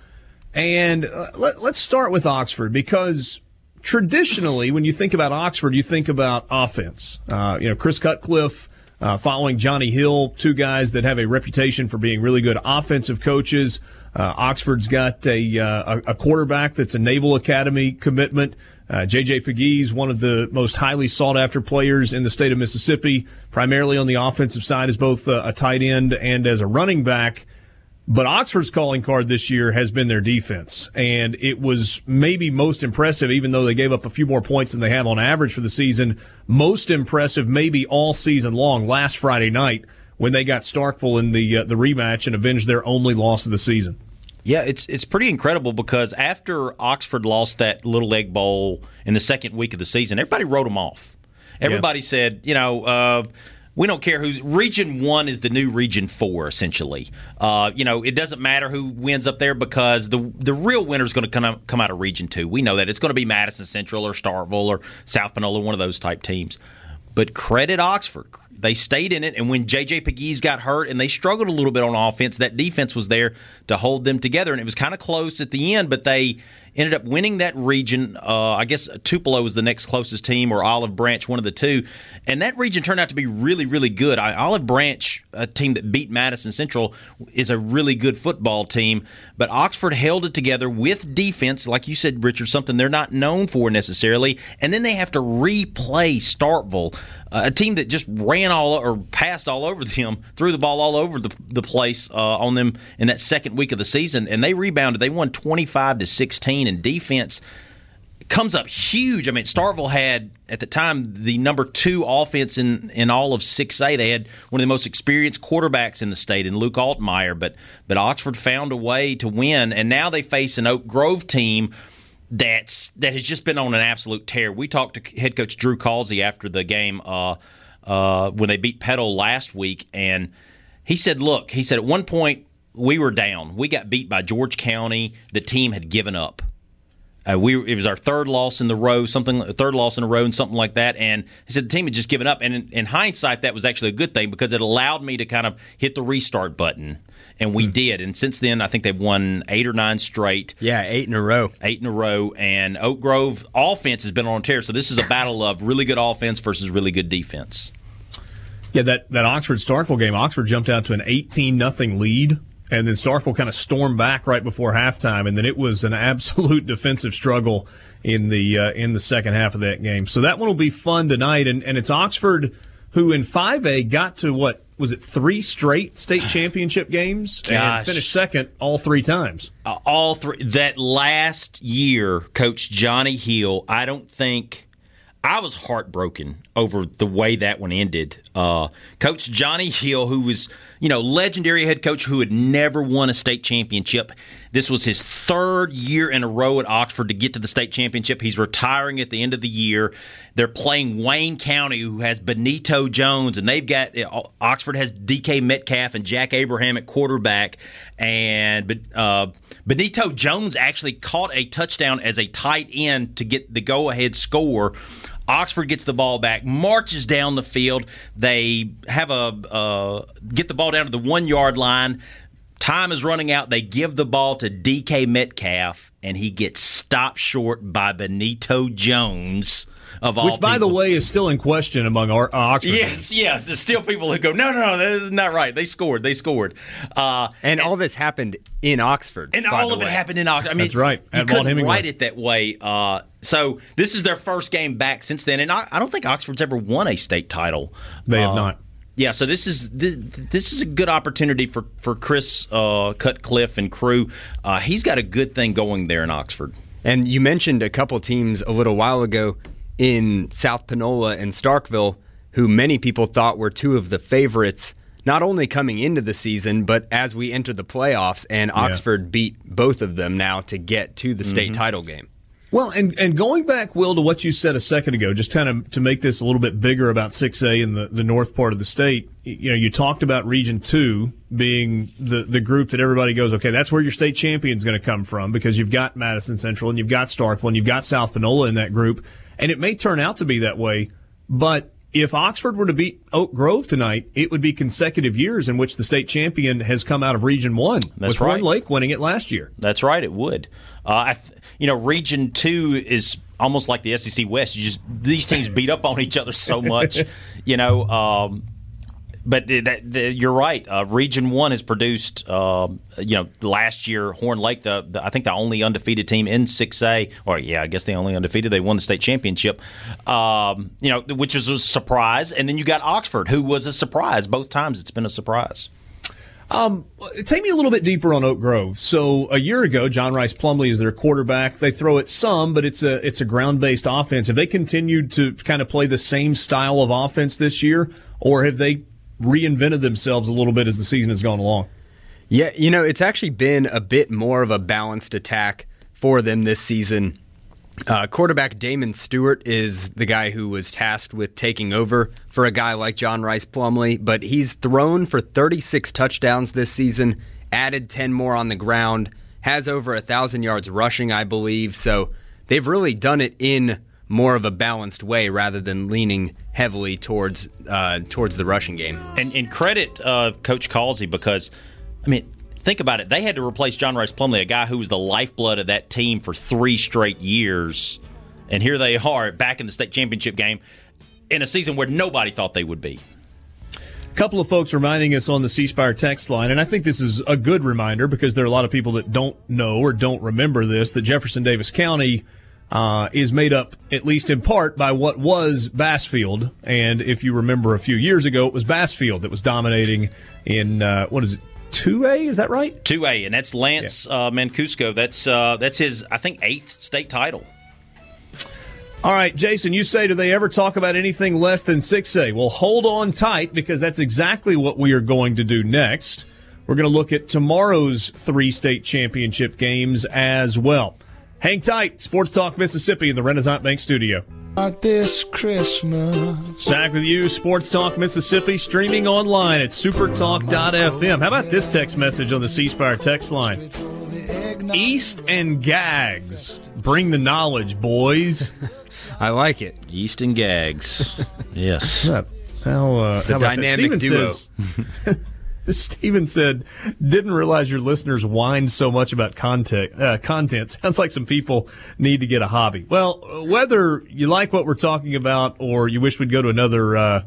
And uh, let, let's start with Oxford because traditionally, when you think about Oxford, you think about offense. Uh, you know, Chris Cutcliffe. Uh, following Johnny Hill, two guys that have a reputation for being really good offensive coaches. Uh, Oxford's got a, uh, a quarterback that's a Naval Academy commitment. Uh, J.J. Pegues, one of the most highly sought after players in the state of Mississippi, primarily on the offensive side as both a, a tight end and as a running back. But Oxford's calling card this year has been their defense. And it was maybe most impressive, even though they gave up a few more points than they have on average for the season. Most impressive, maybe all season long, last Friday night when they got Starkville in the, uh, the rematch and avenged their only loss of the season. Yeah, it's it's pretty incredible because after Oxford lost that Little Egg Bowl in the second week of the season, everybody wrote them off. Everybody yeah. said, you know, uh, we don't care who's Region One is the new Region Four, essentially. Uh, you know, it doesn't matter who wins up there because the the real winner is going to come out, come out of Region Two. We know that it's going to be Madison Central or Starkville or South Panola, one of those type teams. But credit Oxford. They stayed in it, and when J.J. Pegues got hurt and they struggled a little bit on offense, that defense was there to hold them together, and it was kind of close at the end, but they ended up winning that region. Uh, I guess Tupelo was the next closest team, or Olive Branch, one of the two. And that region turned out to be really, really good. I, Olive Branch, a team that beat Madison Central, is a really good football team. But Oxford held it together with defense, like you said, Richard, something they're not known for necessarily. And then they have to replay Starkville, uh, a team that just ran all or passed all over them, threw the ball all over the, the place uh, on them in that second week of the season. And they rebounded. They won 25 to 16 and defense comes up huge. I mean, Starkville had at the time the number two offense in, in all of 6A. They had one of the most experienced quarterbacks in the state in Luke Altmeyer, but but Oxford found a way to win, and now they face an Oak Grove team that's that has just been on an absolute tear. We talked to head coach Drew Causey after the game uh, uh, when they beat Petal last week, and he said, "Look, he said at one point." We were down. We got beat by George County. The team had given up uh, we it was our third loss in the row, something third loss in a row, and something like that. And he said the team had just given up. And in, in hindsight, that was actually a good thing because it allowed me to kind of hit the restart button, and we mm. did. And since then, I think they've won eight or nine straight. Yeah, eight in a row. Eight in a row. And Oak Grove offense has been on a tear. So this is a battle of really good offense versus really good defense. Yeah, that, that Oxford Starkville game, Oxford jumped out to an 18 nothing lead and then Starkville kind of stormed back right before halftime, and then it was an absolute defensive struggle in the uh, in the second half of that game. So that one will be fun tonight, and, and it's Oxford who in 5A got to what was it three straight state championship games Gosh. and finished second all three times. Uh, all three that last year, Coach Johnny Hill. I don't think. I was heartbroken over the way that one ended. Uh, coach Johnny Hill, who was you know, legendary head coach who had never won a state championship. This was his third year in a row at Oxford to get to the state championship. He's retiring at the end of the year. They're playing Wayne County, who has Benito Jones, and they've got Oxford has DK Metcalf and Jack Abraham at quarterback. And uh, Benito Jones actually caught a touchdown as a tight end to get the go ahead score. Oxford gets the ball back, marches down the field. They have a uh, get the ball down to the one yard line. Time is running out. They give the ball to DK Metcalf, and he gets stopped short by Benito Jones of all. Which, by people. the way, is still in question among our uh, Oxford. Yes, fans. yes. There's still people who go, no, no, no, that is not right. They scored. They scored. Uh, and, and, all this happened in Oxford. And all of way. it happened in Oxford. I mean, that's right. You couldn't write it that way. Uh, so this is their first game back since then, and I, I, don't think Oxford's ever won a state title. They have uh, not. Yeah, so this is this, this, is a good opportunity for for Chris uh, Cutcliffe and crew. Uh, he's got a good thing going there in Oxford. And you mentioned a couple teams a little while ago in South Panola and Starkville, who many people thought were two of the favorites, not only coming into the season, but as we enter the playoffs. And Oxford yeah. beat both of them now to get to the state mm-hmm. title game. Well, and, and going back, Will, to what you said a second ago, just kind of to make this a little bit bigger about 6A in the, the north part of the state, you know, you talked about Region 2 being the, the group that everybody goes, okay, that's where your state champion is going to come from because you've got Madison Central and you've got Starkville and you've got South Panola in that group. And it may turn out to be that way, but if Oxford were to beat Oak Grove tonight, it would be consecutive years in which the state champion has come out of Region One. That's with right. Horn Lake winning it last year. That's right. It would. Uh, th- you know, Region Two is almost like the SEC West. You just these teams beat up on each other so much. you know, um, but you're right. Uh, Region One has produced, uh, you know, last year Horn Lake, the, the, I think the only undefeated team in 6A, or yeah, I guess the only undefeated. They won the state championship, um, you know, which is a surprise. And then you got Oxford, who was a surprise both times. It's been a surprise. Um, take me a little bit deeper on Oak Grove. So a year ago, John Rice Plumley is their quarterback. They throw it some, but it's a it's a ground based offense. Have they continued to kind of play the same style of offense this year, or have they reinvented themselves a little bit as the season has gone along. Yeah, you know, it's actually been a bit more of a balanced attack for them this season. Uh, quarterback Damon Stewart is the guy who was tasked with taking over for a guy like John Rice Plumley, but he's thrown for 36 touchdowns this season, added 10 more on the ground, has over a thousand yards rushing, I believe. So they've really done it in more of a balanced way rather than leaning heavily towards uh, towards the rushing game. And, and credit uh, Coach Causey because, I mean, think about it. They had to replace John Rice Plumley, a guy who was the lifeblood of that team for three straight years. And here they are back in the state championship game in a season where nobody thought they would be. A couple of folks reminding us on the C Spire text line, and I think this is a good reminder because there are a lot of people that don't know or don't remember this that Jefferson Davis County uh, is made up, at least in part, by what was Bassfield. And if you remember a few years ago, it was Bassfield that was dominating in, uh, what is it, 2A? Is that right? 2A, and that's Lance yeah. uh, Mancuso. That's, uh, that's his, I think, eighth state title. All right, Jason, you say, do they ever talk about anything less than 6A? Well, hold on tight because that's exactly what we are going to do next. We're going to look at tomorrow's three state championship games as well. Hang tight. Sports Talk Mississippi in the Renaissance Bank studio. This Christmas. Back with you, Sports Talk Mississippi, streaming online at supertalk.fm. How about this text message on the C Spire text line? East and Gags. Bring the knowledge, boys. I like it. East and Gags. yes. How, uh, it's a dynamic duo. Says, Steven said, didn't realize your listeners whined so much about content. Uh, content sounds like some people need to get a hobby. Well, whether you like what we're talking about or you wish we'd go to another uh,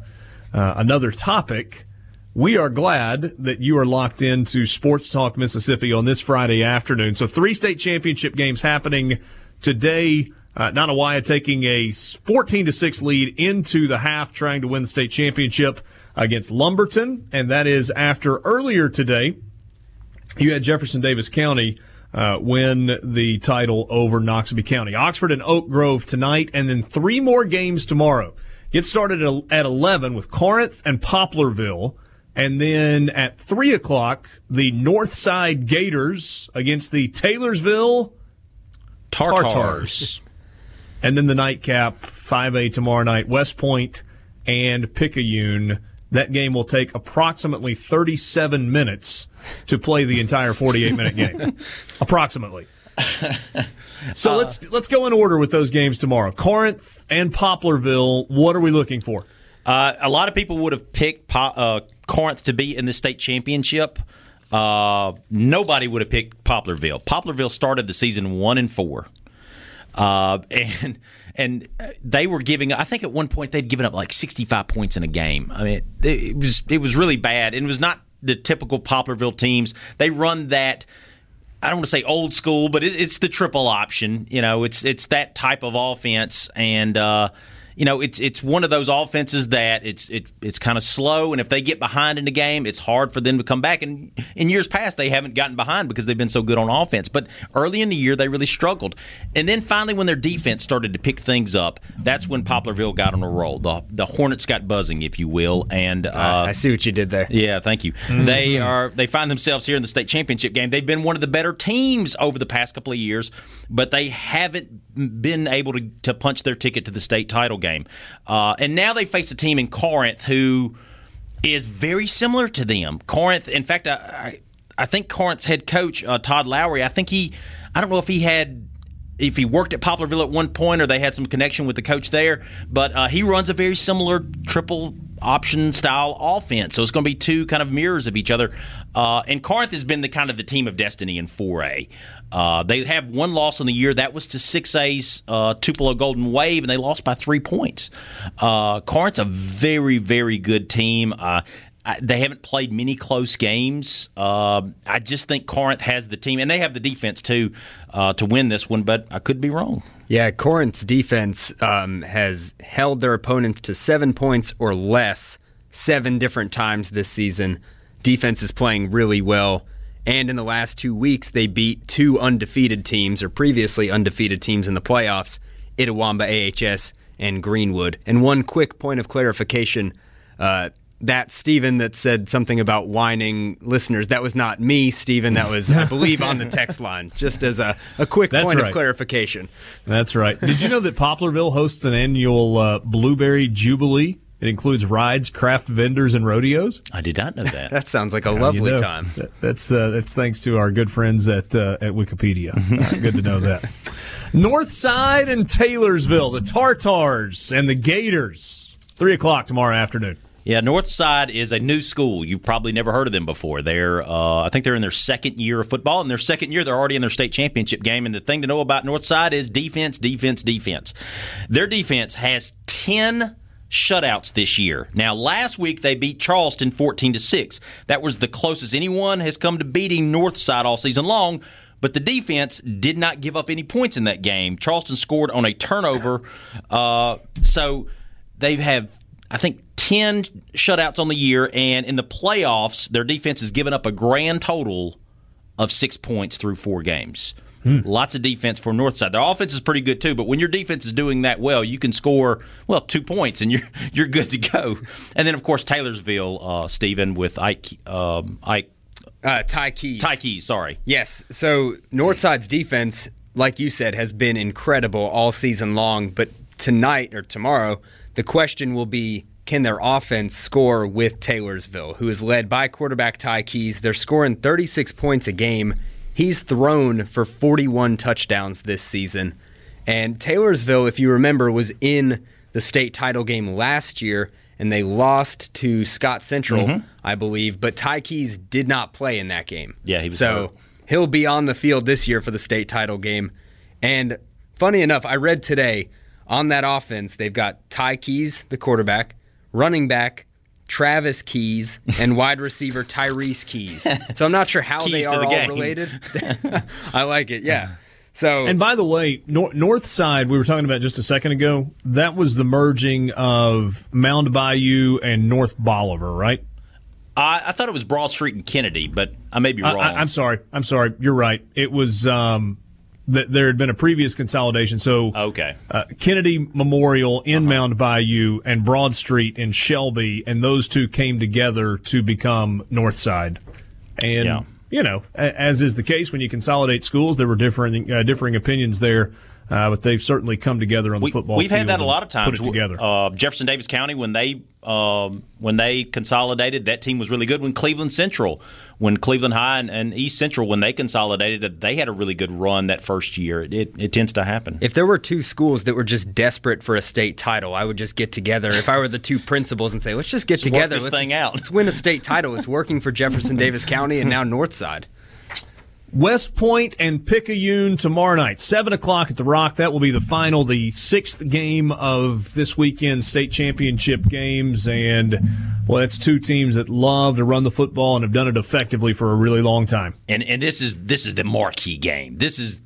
uh, another topic, we are glad that you are locked into Sports Talk Mississippi on this Friday afternoon. So three state championship games happening today. Uh, Nanih Waiya taking a 14 to 6 lead into the half, trying to win the state championship against Lumberton. And that is after earlier today, you had Jefferson Davis County uh, win the title over Noxubee County. Oxford and Oak Grove tonight, and then three more games tomorrow. Get started at 11 with Corinth and Poplarville. And then at 3 o'clock, the Northside Gators against the Taylorsville Tartars. Tartars. And then the nightcap, 5A tomorrow night, West Point and Picayune. That game will take approximately 37 minutes to play the entire 48 minute game. approximately. So uh, let's let's go in order with those games tomorrow. Corinth and Poplarville. What are we looking for? Uh, a lot of people would have picked po- uh, Corinth to be in the state championship. Uh, nobody would have picked Poplarville. Poplarville started the season one and four. Uh, and and they were giving. I think at one point they'd given up like 65 points in a game. I mean, it, it was it was really bad, and it was not the typical Poplarville teams. They run that. I don't want to say old school, but it's the triple option. You know, it's it's that type of offense, and uh, you know, it's it's one of those offenses that it's it, it's kind of slow, and if they get behind in the game, it's hard for them to come back. And in years past, they haven't gotten behind because they've been so good on offense. But early in the year, they really struggled, and then finally, when their defense started to pick things up, that's when Poplarville got on a roll. the The Hornets got buzzing, if you will, and uh, I see what you did there. Yeah, thank you. Mm-hmm. They are they find themselves here in the state championship game. They've been one of the better teams over the past couple of years, but they haven't been able to, to punch their ticket to the state title game. Uh, and now they face a team in Corinth who is very similar to them. Corinth, in fact, I, I, I think Corinth's head coach, uh, Todd Lowry, I think he, I don't know if he had if he worked at Poplarville at one point or they had some connection with the coach there. But uh, he runs a very similar triple option style offense. So it's going to be two kind of mirrors of each other. Uh, and Corinth has been the kind of the team of destiny in 4A. Uh, they have one loss on the year. That was to 6A's uh, Tupelo Golden Wave, and they lost by three points. Uh, a very, very good team. Uh, I, they haven't played many close games. Uh, I just think Corinth has the team, and they have the defense too uh, to win this one. But I could be wrong. Yeah, Corinth's defense um, has held their opponents to seven points or less seven different times this season. Defense is playing really well. And in the last two weeks, they beat two undefeated teams, or previously undefeated teams in the playoffs Itawamba AHS and Greenwood. And one quick point of clarification uh, that Stephen that said something about whining listeners. That was not me, Stephen. That was, I believe, on the text line. Just as a, a quick That's point right. of clarification. That's right. Did you know that Poplarville hosts an annual uh, Blueberry Jubilee? It includes rides, craft vendors, and rodeos. I did not know that. that sounds like a lovely you know, time. That, that's uh, that's thanks to our good friends at uh, at Wikipedia. Uh, good to know that. Northside and Taylorsville, the Tartars and the Gators. Three o'clock tomorrow afternoon. Yeah, Northside is a new school. You've probably never heard of them before. They're, uh, I think they're in their second year of football. In their second year, they're already in their state championship game. And the thing to know about Northside is defense, defense, defense. Their defense has 10 shutouts this year. Now, last week they beat Charleston 14 to 6. That was the closest anyone has come to beating Northside all season long. But the defense did not give up any points in that game. Charleston scored on a turnover. Uh, so they have, I think, 10 shutouts on the year, and in the playoffs, their defense has given up a grand total of six points through four games. Hmm. Lots of defense for Northside. Their offense is pretty good too, but when your defense is doing that well, you can score well two points and you're you're good to go. And then of course Taylorsville, uh, Stephen with Ike, um, Ike uh, Ty Keys. Ty Keys, sorry. Yes. So Northside's defense, like you said, has been incredible all season long. But tonight or tomorrow, the question will be can their offense score with Taylorsville, who is led by quarterback Ty Keys? They're scoring 36 points a game. He's thrown for 41 touchdowns this season. And Taylorsville, if you remember, was in the state title game last year, and they lost to Scott Central, mm-hmm. I believe. But Ty Keys did not play in that game. Yeah, he was. So hurt. he'll be on the field this year for the state title game. And funny enough, I read today on that offense, they've got Ty Keys, the quarterback running back Travis Keys and wide receiver Tyrese Keys. So I'm not sure how Keys they are the all game. related. I like it. Yeah. So And by the way, nor- North Side we were talking about just a second ago. That was the merging of Mound Bayou and North Bolivar, right? I, I thought it was Broad Street and Kennedy, but I may be wrong. I, am sorry. I'm sorry. You're right. It was um, that there had been a previous consolidation. So okay, uh, Kennedy Memorial in uh-huh. Mound Bayou and Broad Street in Shelby, and those two came together to become Northside. And yeah. you know, as is the case when you consolidate schools, there were differing uh, differing opinions there. Uh, but they've certainly come together on the we, football. We've had that a lot of times. Put it together. Uh, Jefferson Davis County when they um, when they consolidated, that team was really good. When Cleveland Central, when Cleveland High and, and, East Central, when they consolidated, they had a really good run that first year. It, it, it, tends to happen. If there were two schools that were just desperate for a state title, I would just get together. If I were the two principals and say, let's just get let's together, this let's, thing out. let's win a state title. It's working for Jefferson Davis County and now Northside. West Point and Picayune tomorrow night, seven o'clock at the Rock. That will be the final, the sixth game of this weekend state championship games. And well, that's two teams that love to run the football and have done it effectively for a really long time. And and this is this is the marquee game. This is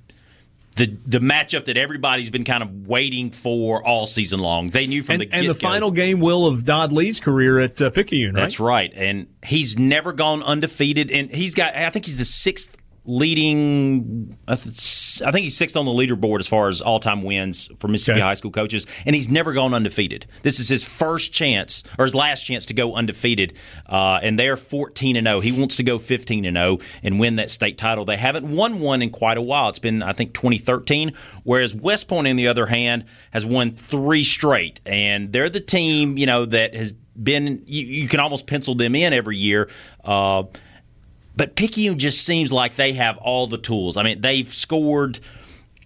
the the matchup that everybody's been kind of waiting for all season long. They knew from and, the and the final game will of Dodd Lee's career at uh, Picayune. Right? That's right, and he's never gone undefeated. And he's got I think he's the sixth leading. I think he's sixth on the leaderboard as far as all-time wins for Mississippi okay. high school coaches, and he's never gone undefeated. This is his first chance or his last chance to go undefeated, uh, and they're 14 and 0. He wants to go 15 and 0 and win that state title. They haven't won one in quite a while. It's been I think 2013. Whereas West Point, on the other hand, has won three straight, and they're the team you know that has been you, you can almost pencil them in every year. Uh, but Picayune just seems like they have all the tools. I mean, they've scored.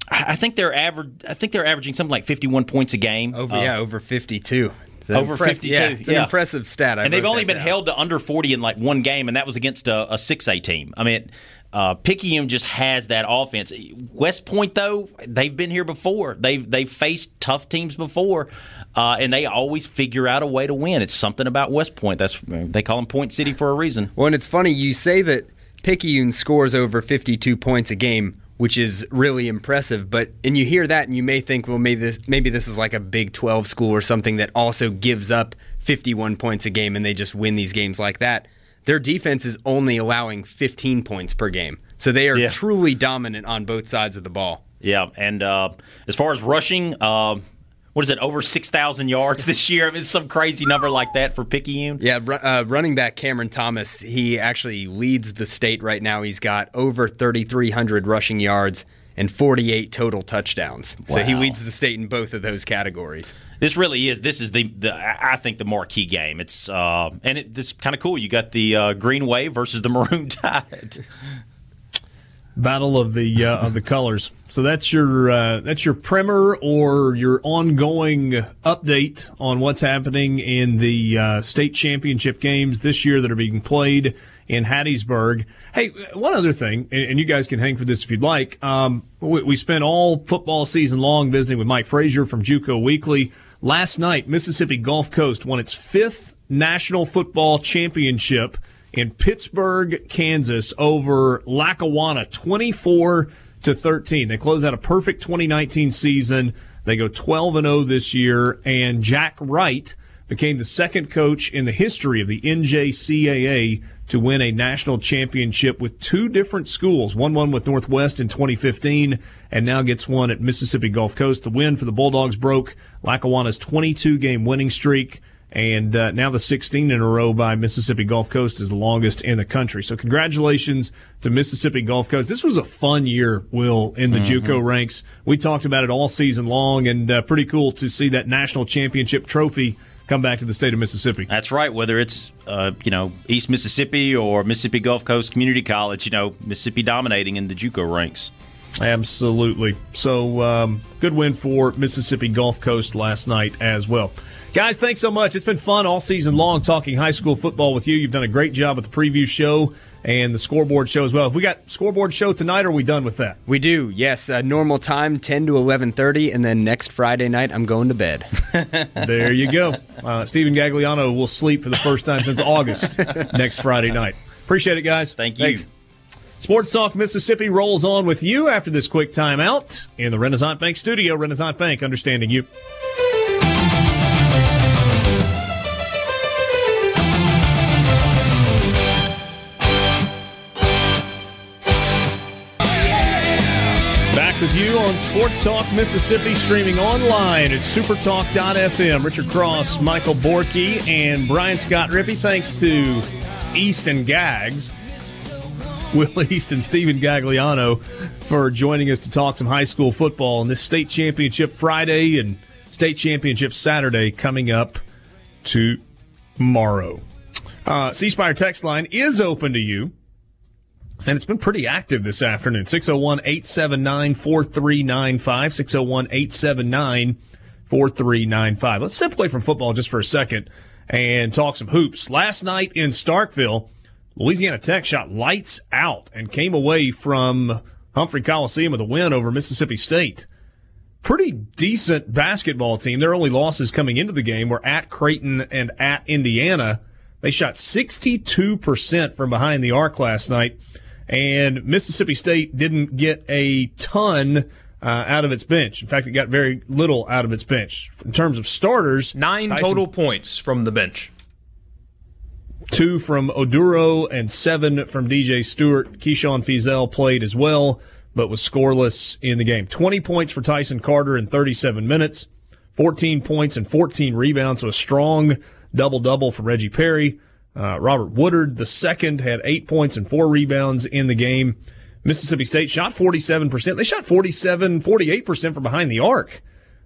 I think they're average. I think they're averaging something like fifty-one points a game. Over uh, yeah, over fifty-two. Over fifty-two. Yeah, it's an yeah. impressive stat. I and they've only been down. held to under forty in like one game, and that was against a six A team. I mean. Uh, Picayune just has that offense. West Point, though, they've been here before. They've they've faced tough teams before, uh, and they always figure out a way to win. It's something about West Point. That's they call them Point City for a reason. Well, and it's funny you say that Picayune scores over 52 points a game, which is really impressive. But and you hear that and you may think, well, maybe this maybe this is like a Big 12 school or something that also gives up 51 points a game and they just win these games like that. Their defense is only allowing 15 points per game, so they are yeah. truly dominant on both sides of the ball. Yeah, and uh, as far as rushing. Uh, what is it, over 6,000 yards this year? I mean, some crazy number like that for Picayune. Yeah, uh, running back Cameron Thomas, he actually leads the state right now. He's got over 3,300 rushing yards and 48 total touchdowns. Wow. So he leads the state in both of those categories. This really is. This is the, the I think the marquee game. It's uh, and it, this kind of cool. You got the uh, Green Wave versus the Maroon Tide. Battle of the uh, of the colors. So that's your uh, that's your primer or your ongoing update on what's happening in the uh, state championship games this year that are being played in Hattiesburg. Hey, one other thing, and, you guys can hang for this if you'd like. Um, we, we spent all football season long visiting with Mike Frazier from JUCO Weekly. Last night, Mississippi Gulf Coast won its fifth national football championship in Pittsburg, Kansas over Lackawanna, 24 to 13. They close out a perfect 2019 season. They go 12 and 0 this year, and Jack Wright became the second coach in the history of the NJCAA to win a national championship with two different schools. One one with Northwest in 2015, and now gets one at Mississippi Gulf Coast. The win for the Bulldogs broke Lackawanna's 22 game winning streak and uh, now the 16 in a row by Mississippi Gulf Coast is the longest in the country. So congratulations to Mississippi Gulf Coast. This was a fun year, Will, in the mm-hmm. JUCO ranks. We talked about it all season long, and uh, pretty cool to see that national championship trophy come back to the state of Mississippi. That's right. Whether it's uh, you know East Mississippi or Mississippi Gulf Coast Community College, you know Mississippi dominating in the JUCO ranks. Absolutely. So um, good win for Mississippi Gulf Coast last night as well. Guys, thanks so much. It's been fun all season long talking high school football with you. You've done a great job with the preview show and the scoreboard show as well. Have we got scoreboard show tonight, or are we done with that? We do. Yes, uh, normal time, ten to eleven thirty, and then next Friday night, I'm going to bed. there you go. Uh, Stephen Gagliano will sleep for the first time since August next Friday night. Appreciate it, guys. Thank you. Thanks. Sports Talk Mississippi rolls on with you after this quick timeout in the Renaissance Bank studio. Renaissance Bank, understanding you. Back with you on Sports Talk Mississippi, streaming online at supertalk.fm. Richard Cross, Michael Borky, and Brian Scott Rippee. Thanks to Easton Gags, Will East and Stephen Gagliano for joining us to talk some high school football on this state championship Friday and state championship Saturday coming up tomorrow. Uh, C Spire text line is open to you. And it's been pretty active this afternoon. 601 879 4395. 601 879 4395. Let's step away from football just for a second and talk some hoops. Last night in Starkville, Louisiana Tech shot lights out and came away from Humphrey Coliseum with a win over Mississippi State. Pretty decent basketball team. Their only losses coming into the game were at Creighton and at Indiana. They shot 62% from behind the arc last night and Mississippi State didn't get a ton uh, out of its bench. In fact, it got very little out of its bench in terms of starters. Nine Tyson, total points from the bench. Two from Oduro and seven from DJ Stewart. Keyshawn Feazell played as well, but was scoreless in the game. 20 points for Tyson Carter in 37 minutes, 14 points and 14 rebounds. So a strong double double for Reggie Perry. Uh, Robert Woodard, the second, had eight points and four rebounds in the game. Mississippi State shot 47%. They shot 47, 48% from behind the arc,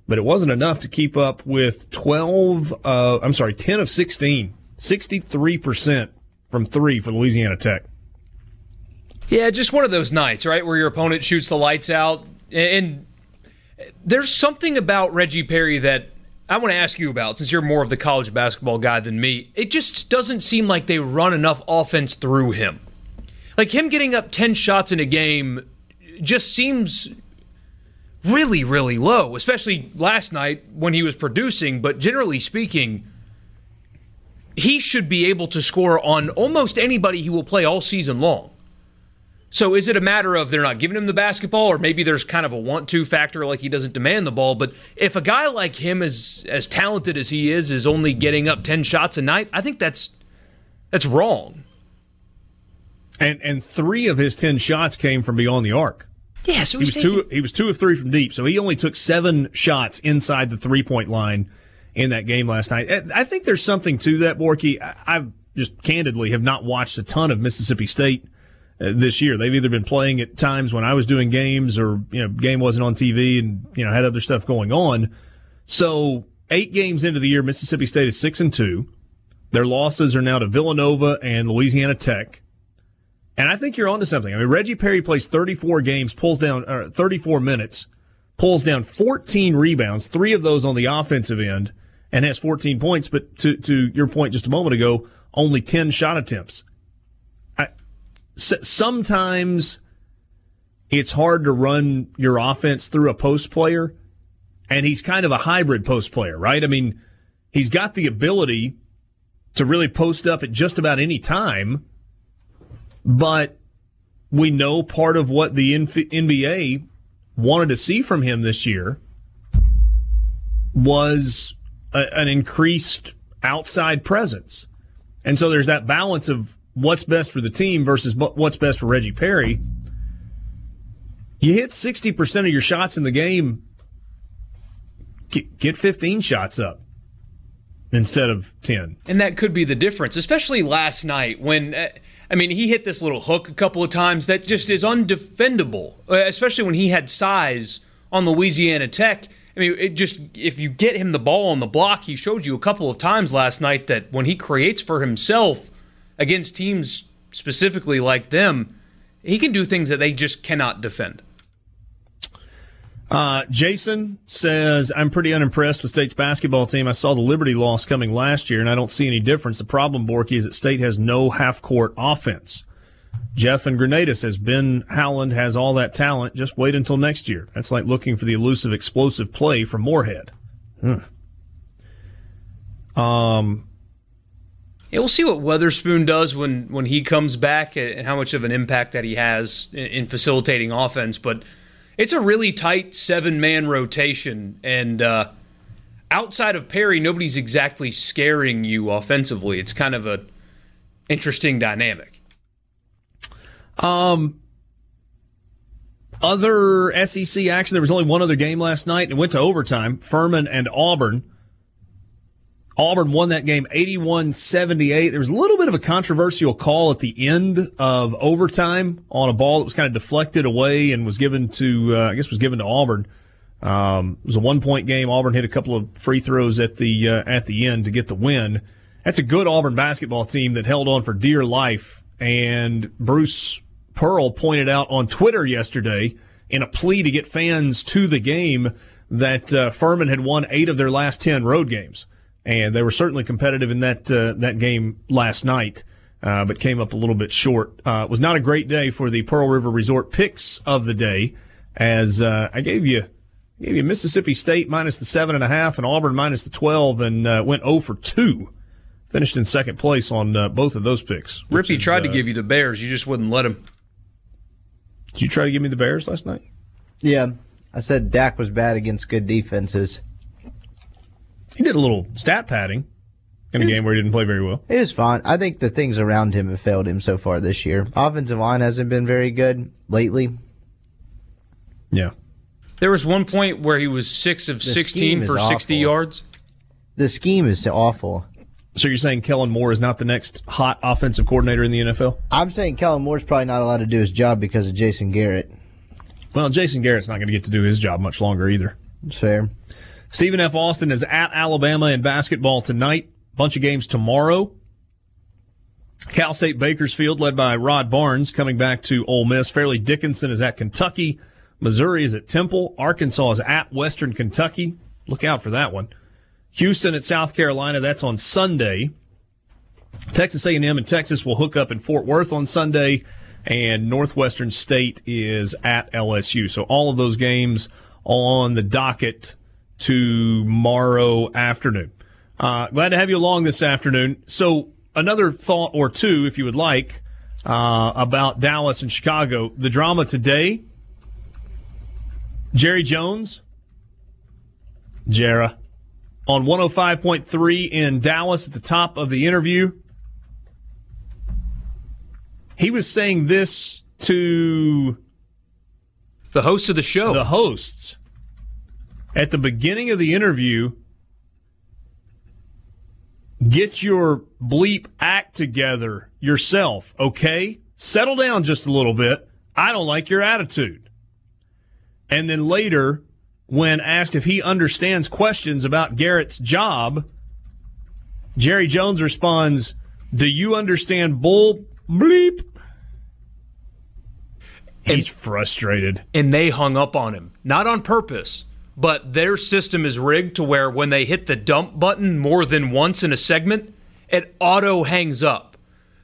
but it wasn't enough to keep up with 12, uh, I'm sorry, 10 of 16, 63% from three for Louisiana Tech. Yeah, just one of those nights, right, where your opponent shoots the lights out. And there's something about Reggie Perry that I want to ask you about since you're more of the college basketball guy than me. It just doesn't seem like they run enough offense through him. Like him getting up 10 shots in a game just seems really, really low, especially last night when he was producing. But generally speaking, he should be able to score on almost anybody he will play all season long. So is it a matter of they're not giving him the basketball, or maybe there's kind of a want-to factor, like he doesn't demand the ball? But if a guy like him is as talented as he is, is only getting up ten shots a night, I think that's that's wrong. And and three of his ten shots came from beyond the arc. Yeah, so he was taking... two. He was two of three from deep, so he only took seven shots inside the three-point line in that game last night. I think there's something to that, Borky. I, just candidly have not watched a ton of Mississippi State uh, this year. They've either been playing at times when I was doing games or, you know, game wasn't on TV and, you know, had other stuff going on. So eight games into the year, Mississippi State is six and two. Their losses are now to Villanova and Louisiana Tech. And I think you're onto something. I mean, Reggie Perry plays 34 games, pulls down uh, 34 minutes, pulls down 14 rebounds, three of those on the offensive end, and has 14 points. But to to your point just a moment ago, only 10 shot attempts. I, sometimes it's hard to run your offense through a post player, and he's kind of a hybrid post player, right? I mean, he's got the ability to really post up at just about any time but we know part of what the NBA wanted to see from him this year was a, an increased outside presence. And so there's that balance of what's best for the team versus what's best for Reggie Perry. You hit 60% of your shots in the game, get 15 shots up instead of 10. And that could be the difference, especially last night when. Uh, I mean, he hit this little hook a couple of times that just is undefendable, uh, especially when he had size on Louisiana Tech. I mean, it just if you get him the ball on the block, he showed you a couple of times last night that when he creates for himself against teams specifically like them, he can do things that they just cannot defend. Uh, Jason says, I'm pretty unimpressed with State's basketball team. I saw the Liberty loss coming last year, and I don't see any difference. The problem, Borky, is that State has no half court offense. Jeff and Grenada says, Ben Howland has all that talent. Just wait until next year. That's like looking for the elusive, explosive play from Moorhead. Hmm. Um, yeah, we'll see what Weatherspoon does when, when he comes back and how much of an impact that he has in, in facilitating offense. But it's a really tight seven man rotation, and uh, outside of Perry, nobody's exactly scaring you offensively. It's kind of a interesting dynamic. Um, other SEC action. There was only one other game last night, and it went to overtime. Furman and Auburn. Auburn won that game 81 78. There was a little bit of a controversial call at the end of overtime on a ball that was kind of deflected away and was given to, uh, I guess, was given to Auburn. Um, it was a one point game. Auburn hit a couple of free throws at the, uh, at the end to get the win. That's a good Auburn basketball team that held on for dear life. And Bruce Pearl pointed out on Twitter yesterday in a plea to get fans to the game that uh, Furman had won eight of their last 10 road games and they were certainly competitive in that uh, that game last night, uh, but came up a little bit short. Uh, it was not a great day for the Pearl River Resort picks of the day, as uh, I gave you gave you Mississippi State minus the seven and a half and Auburn minus the twelve, and uh, went zero oh for two. Finished in second place on uh, both of those picks. Rippee tried to give you the Bears, you just wouldn't let him. Did you try to give me the Bears last night? Yeah, I said Dak was bad against good defenses. He did a little stat padding in a game where he didn't play very well. It was fine. I think the things around him have failed him so far this year. Offensive line hasn't been very good lately. Yeah. There was one point where he was six of the 16 for 60 yards. The scheme is awful. So you're saying Kellen Moore is not the next hot offensive coordinator in the NFL? I'm saying Kellen Moore's probably not allowed to do his job because of Jason Garrett. Well, Jason Garrett's not going to get to do his job much longer either. It's fair. Stephen F. Austin is at Alabama in basketball tonight. Bunch of games tomorrow. Cal State Bakersfield, led by Rod Barnes, coming back to Ole Miss. Fairleigh Dickinson is at Kentucky. Missouri is at Temple. Arkansas is at Western Kentucky. Look out for that one. Houston at South Carolina. That's on Sunday. Texas A&M and Texas will hook up in Fort Worth on Sunday, and Northwestern State is at LSU. So all of those games on the docket tomorrow afternoon. Uh, glad to have you along this afternoon. So, another thought or two, if you would like, uh, about Dallas and Chicago. The drama today Jerry Jones, Jera, on 105.3 in Dallas at the top of the interview. He was saying this to the host of the show. The hosts at the beginning of the interview, get your bleep act together yourself, okay? Settle down just a little bit. I don't like your attitude. And then later, when asked if he understands questions about Garrett's job, Jerry Jones responds, Do you understand bull bleep? He's frustrated. and they hung up on him. Not on purpose, but their system is rigged to where when they hit the dump button more than once in a segment, it auto hangs up.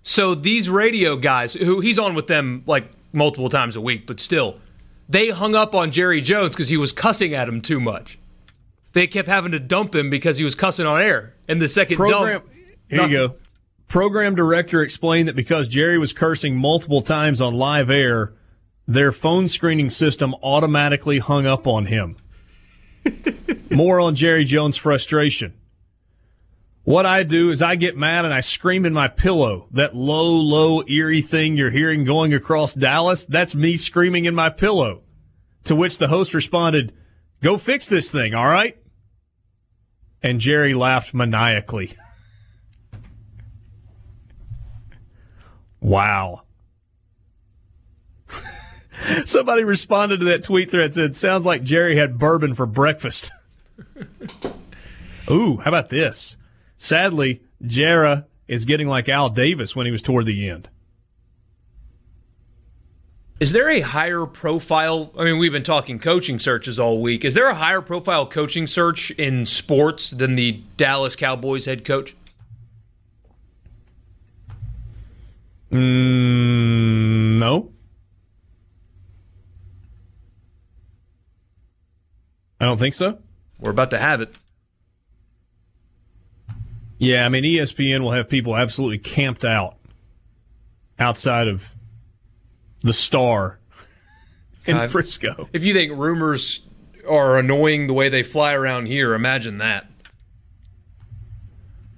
So these radio guys, who he's on with them like multiple times a week, but still, they hung up on Jerry Jones because he was cussing at him too much. They kept having to dump him because he was cussing on air. And the second Program. dump, Here you go. Program director explained that because Jerry was cursing multiple times on live air, their phone screening system automatically hung up on him. More on Jerry Jones' frustration. What I do is I get mad and I scream in my pillow. That low, low, eerie thing you're hearing going across Dallas, that's me screaming in my pillow. To which the host responded, Go fix this thing, all right? And Jerry laughed maniacally. wow. Somebody responded to that tweet thread said, Sounds like Jerry had bourbon for breakfast. Ooh, how about this? Sadly, Jera is getting like Al Davis when he was toward the end. Is there a higher profile? I mean, we've been talking coaching searches all week. Is there a higher profile coaching search in sports than the Dallas Cowboys head coach? Mm, no. I don't think so. We're about to have it. Yeah, I mean, ESPN will have people absolutely camped out outside of the star in God. Frisco. If you think rumors are annoying the way they fly around here, imagine that.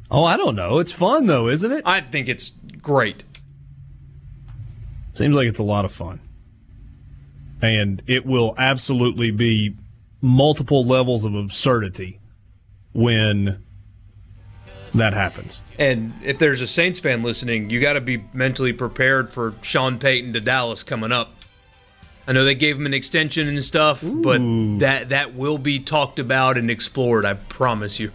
Oh, I don't know. It's fun, though, isn't it? I think it's great. Seems like it's a lot of fun. And it will absolutely be multiple levels of absurdity when that happens. And if there's a Saints fan listening, you got to be mentally prepared for Sean Payton to Dallas coming up. I know they gave him an extension and stuff, but that that will be talked about and explored. I promise you.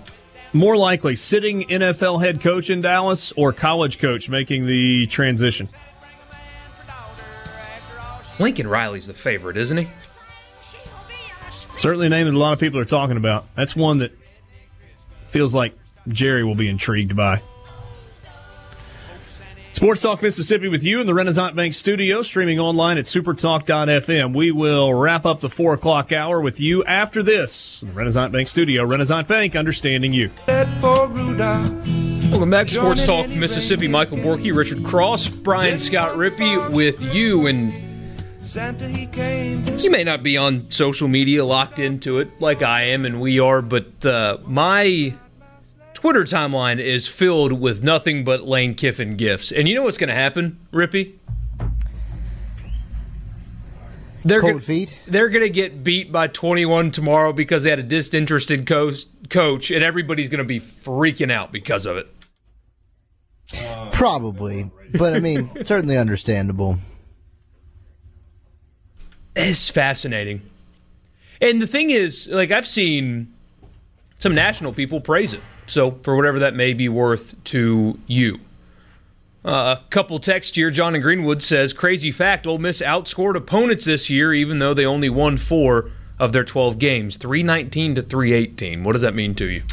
More likely, sitting NFL head coach in Dallas or college coach making the transition. Lincoln Riley's the favorite, isn't he? Certainly a name that a lot of people are talking about. That's one that feels like Jerry will be intrigued by. Sports Talk Mississippi with you in the Renaissance Bank studio, streaming online at supertalk.fm. We will wrap up the 4 o'clock hour with you after this. The Renaissance Bank studio, Renaissance Bank, understanding you. Welcome back to Sports Talk Mississippi. Michael Borky, Richard Cross, Brian Scott Rippee with you. And you may not be on social media locked into it like I am and we are, but uh, my Twitter timeline is filled with nothing but Lane Kiffin gifts. And you know what's going to happen, Rippee? They're Cold gonna, feet? They're going to get beat by 21 tomorrow because they had a disinterested coach, coach and everybody's going to be freaking out because of it. Probably, but I mean, certainly understandable. It's fascinating. And the thing is, like, I've seen some national people praise it. So, for whatever that may be worth to you. Uh, a couple text here. John in Greenwood says, Crazy fact Ole Miss outscored opponents this year, even though they only won four of their 12 games 319 to 318. What does that mean to you?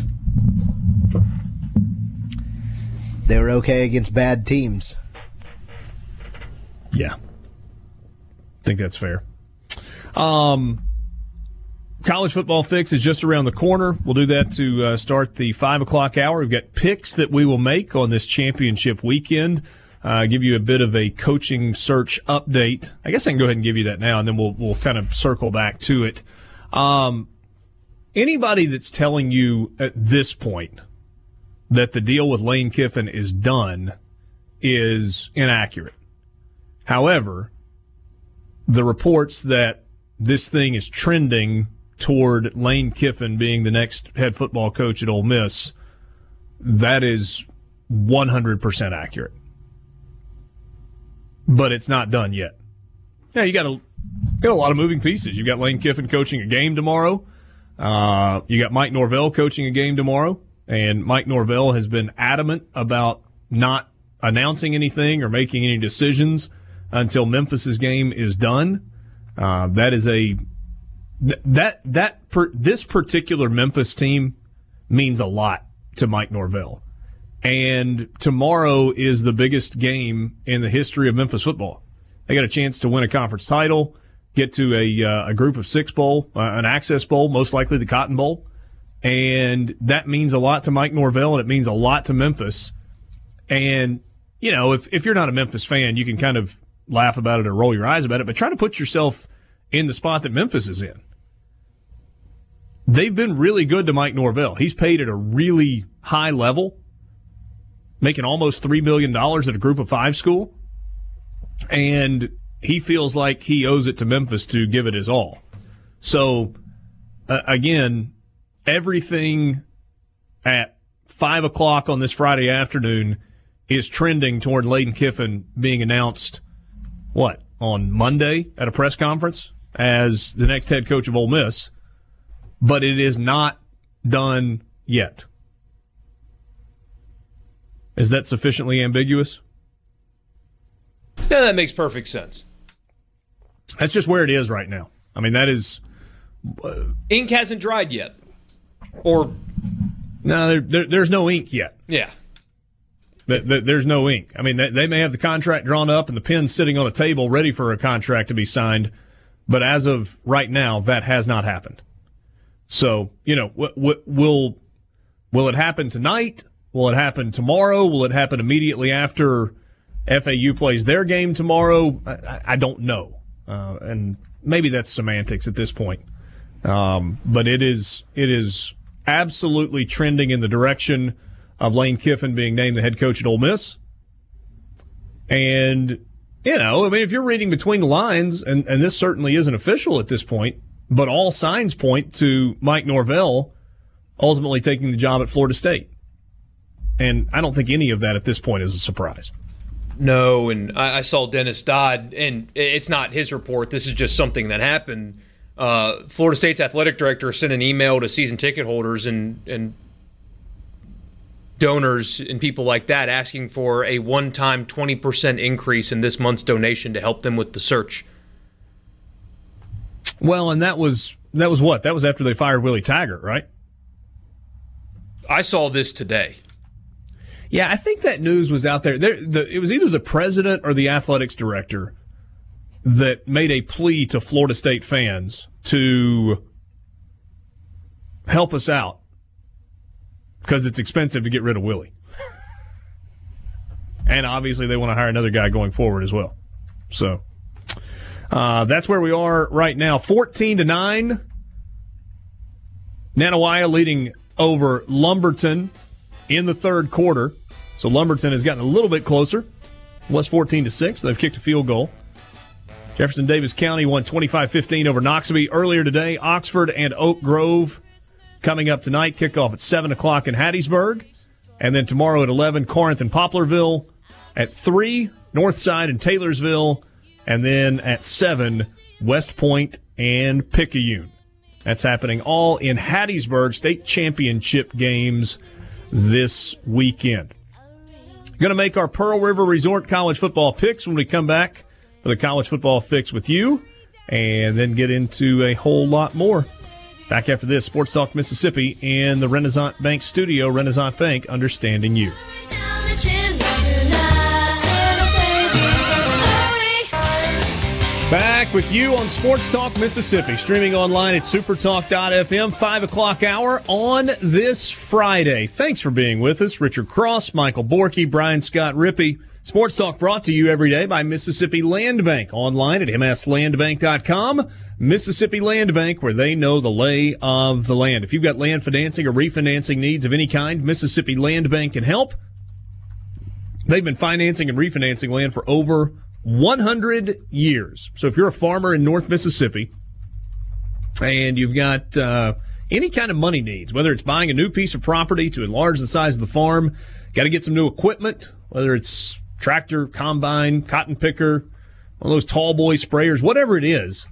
They were okay against bad teams. Yeah. I think that's fair. Um, college football fix is just around the corner. We'll do that to uh, start the five o'clock hour. We've got picks that we will make on this championship weekend. Uh, give you a bit of a coaching search update. I guess I can go ahead and give you that now, and then we'll we'll kind of circle back to it. Um, anybody that's telling you at this point that the deal with Lane Kiffin is done is inaccurate. However, the reports that this thing is trending toward Lane Kiffin being the next head football coach at Ole Miss, that is 100% accurate. But it's not done yet. Yeah, you got a got a lot of moving pieces. You've got Lane Kiffin coaching a game tomorrow. Uh, you got Mike Norvell coaching a game tomorrow, and Mike Norvell has been adamant about not announcing anything or making any decisions until Memphis's game is done. Uh, that is a that that per, this particular Memphis team means a lot to Mike Norvell. And tomorrow is the biggest game in the history of Memphis football. They got a chance to win a conference title, get to a, uh, a group of six bowl, uh, an access bowl, most likely the Cotton Bowl. And that means a lot to Mike Norvell and it means a lot to Memphis. And, you know, if, if you're not a Memphis fan, you can kind of laugh about it or roll your eyes about it, but try to put yourself in the spot that Memphis is in. They've been really good to Mike Norvell. He's paid at a really high level, making almost $3 million at a group of five school. And he feels like he owes it to Memphis to give it his all. So, uh, again, everything at five o'clock on this Friday afternoon is trending toward Lane Kiffin being announced. What on Monday at a press conference as the next head coach of Ole Miss, but it is not done yet. Is that sufficiently ambiguous? Yeah, that makes perfect sense. That's just where it is right now. I mean, that is. Uh, ink hasn't dried yet. Or. No, there, there, there's no ink yet. Yeah. There's no ink. I mean, they may have the contract drawn up and the pen sitting on a table ready for a contract to be signed, but as of right now, that has not happened. So, you know, will will it happen tonight? Will it happen tomorrow? Will it happen immediately after FAU plays their game tomorrow? I, I don't know, uh, and maybe that's semantics at this point. Um, but it is it is absolutely trending in the direction of Lane Kiffin being named the head coach at Ole Miss. And, you know, I mean, if you're reading between the lines, and, and this certainly isn't official at this point, but all signs point to Mike Norvell ultimately taking the job at Florida State. And I don't think any of that at this point is a surprise. No, and I, I saw Dennis Dodd, and it's not his report. This is just something that happened. Uh, Florida State's athletic director sent an email to season ticket holders and, and donors and people like that asking for a one time 20% increase in this month's donation to help them with the search. Well, and that was that was what? That was after they fired Willie Taggart, right? I saw this today. Yeah, I think that news was out there. there the, it was either the president or the athletics director that made a plea to Florida State fans to help us out because it's expensive to get rid of Willie. and obviously, they want to hire another guy going forward as well. So uh, that's where we are right now. 14 to 9. Nanih Waiya leading over Lumberton in the third quarter. So Lumberton has gotten a little bit closer. Was 14 to 6. They've kicked a field goal. Jefferson Davis County won 25 15 over Noxubee earlier today. Oxford and Oak Grove coming up tonight. Kickoff at 7 o'clock in Hattiesburg. And then tomorrow at 11, Corinth and Poplarville. At 3, Northside and Taylorsville. And then at 7, West Point and Picayune. That's happening all in Hattiesburg state championship games this weekend. Going to make our Pearl River Resort college football picks when we come back for the college football fix with you, and then get into a whole lot more. Back after this, Sports Talk Mississippi in the Renaissance Bank studio. Renaissance Bank, understanding you. Back with you on Sports Talk Mississippi, streaming online at supertalk.fm, 5 o'clock hour on this Friday. Thanks for being with us. Richard Cross, Michael Borky, Brian Scott Rippee. Sports Talk brought to you every day by Mississippi Land Bank, online at mslandbank.com. Mississippi Land Bank, where they know the lay of the land. If you've got land financing or refinancing needs of any kind, Mississippi Land Bank can help. They've been financing and refinancing land for over 100 years. So if you're a farmer in North Mississippi and you've got uh, any kind of money needs, whether it's buying a new piece of property to enlarge the size of the farm, got to get some new equipment, whether it's tractor, combine, cotton picker, one of those tall boy sprayers, whatever it is,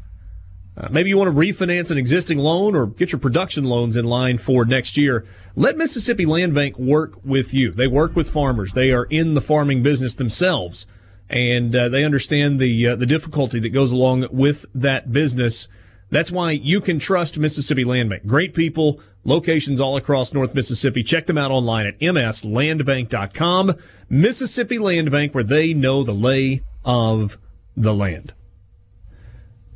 uh, maybe you want to refinance an existing loan or get your production loans in line for next year. Let Mississippi Land Bank work with you. They work with farmers. They are in the farming business themselves. And uh, they understand the uh, the difficulty that goes along with that business. That's why you can trust Mississippi Land Bank. Great people, locations all across North Mississippi. Check them out online at mslandbank.com. Mississippi Land Bank, where they know the lay of the land.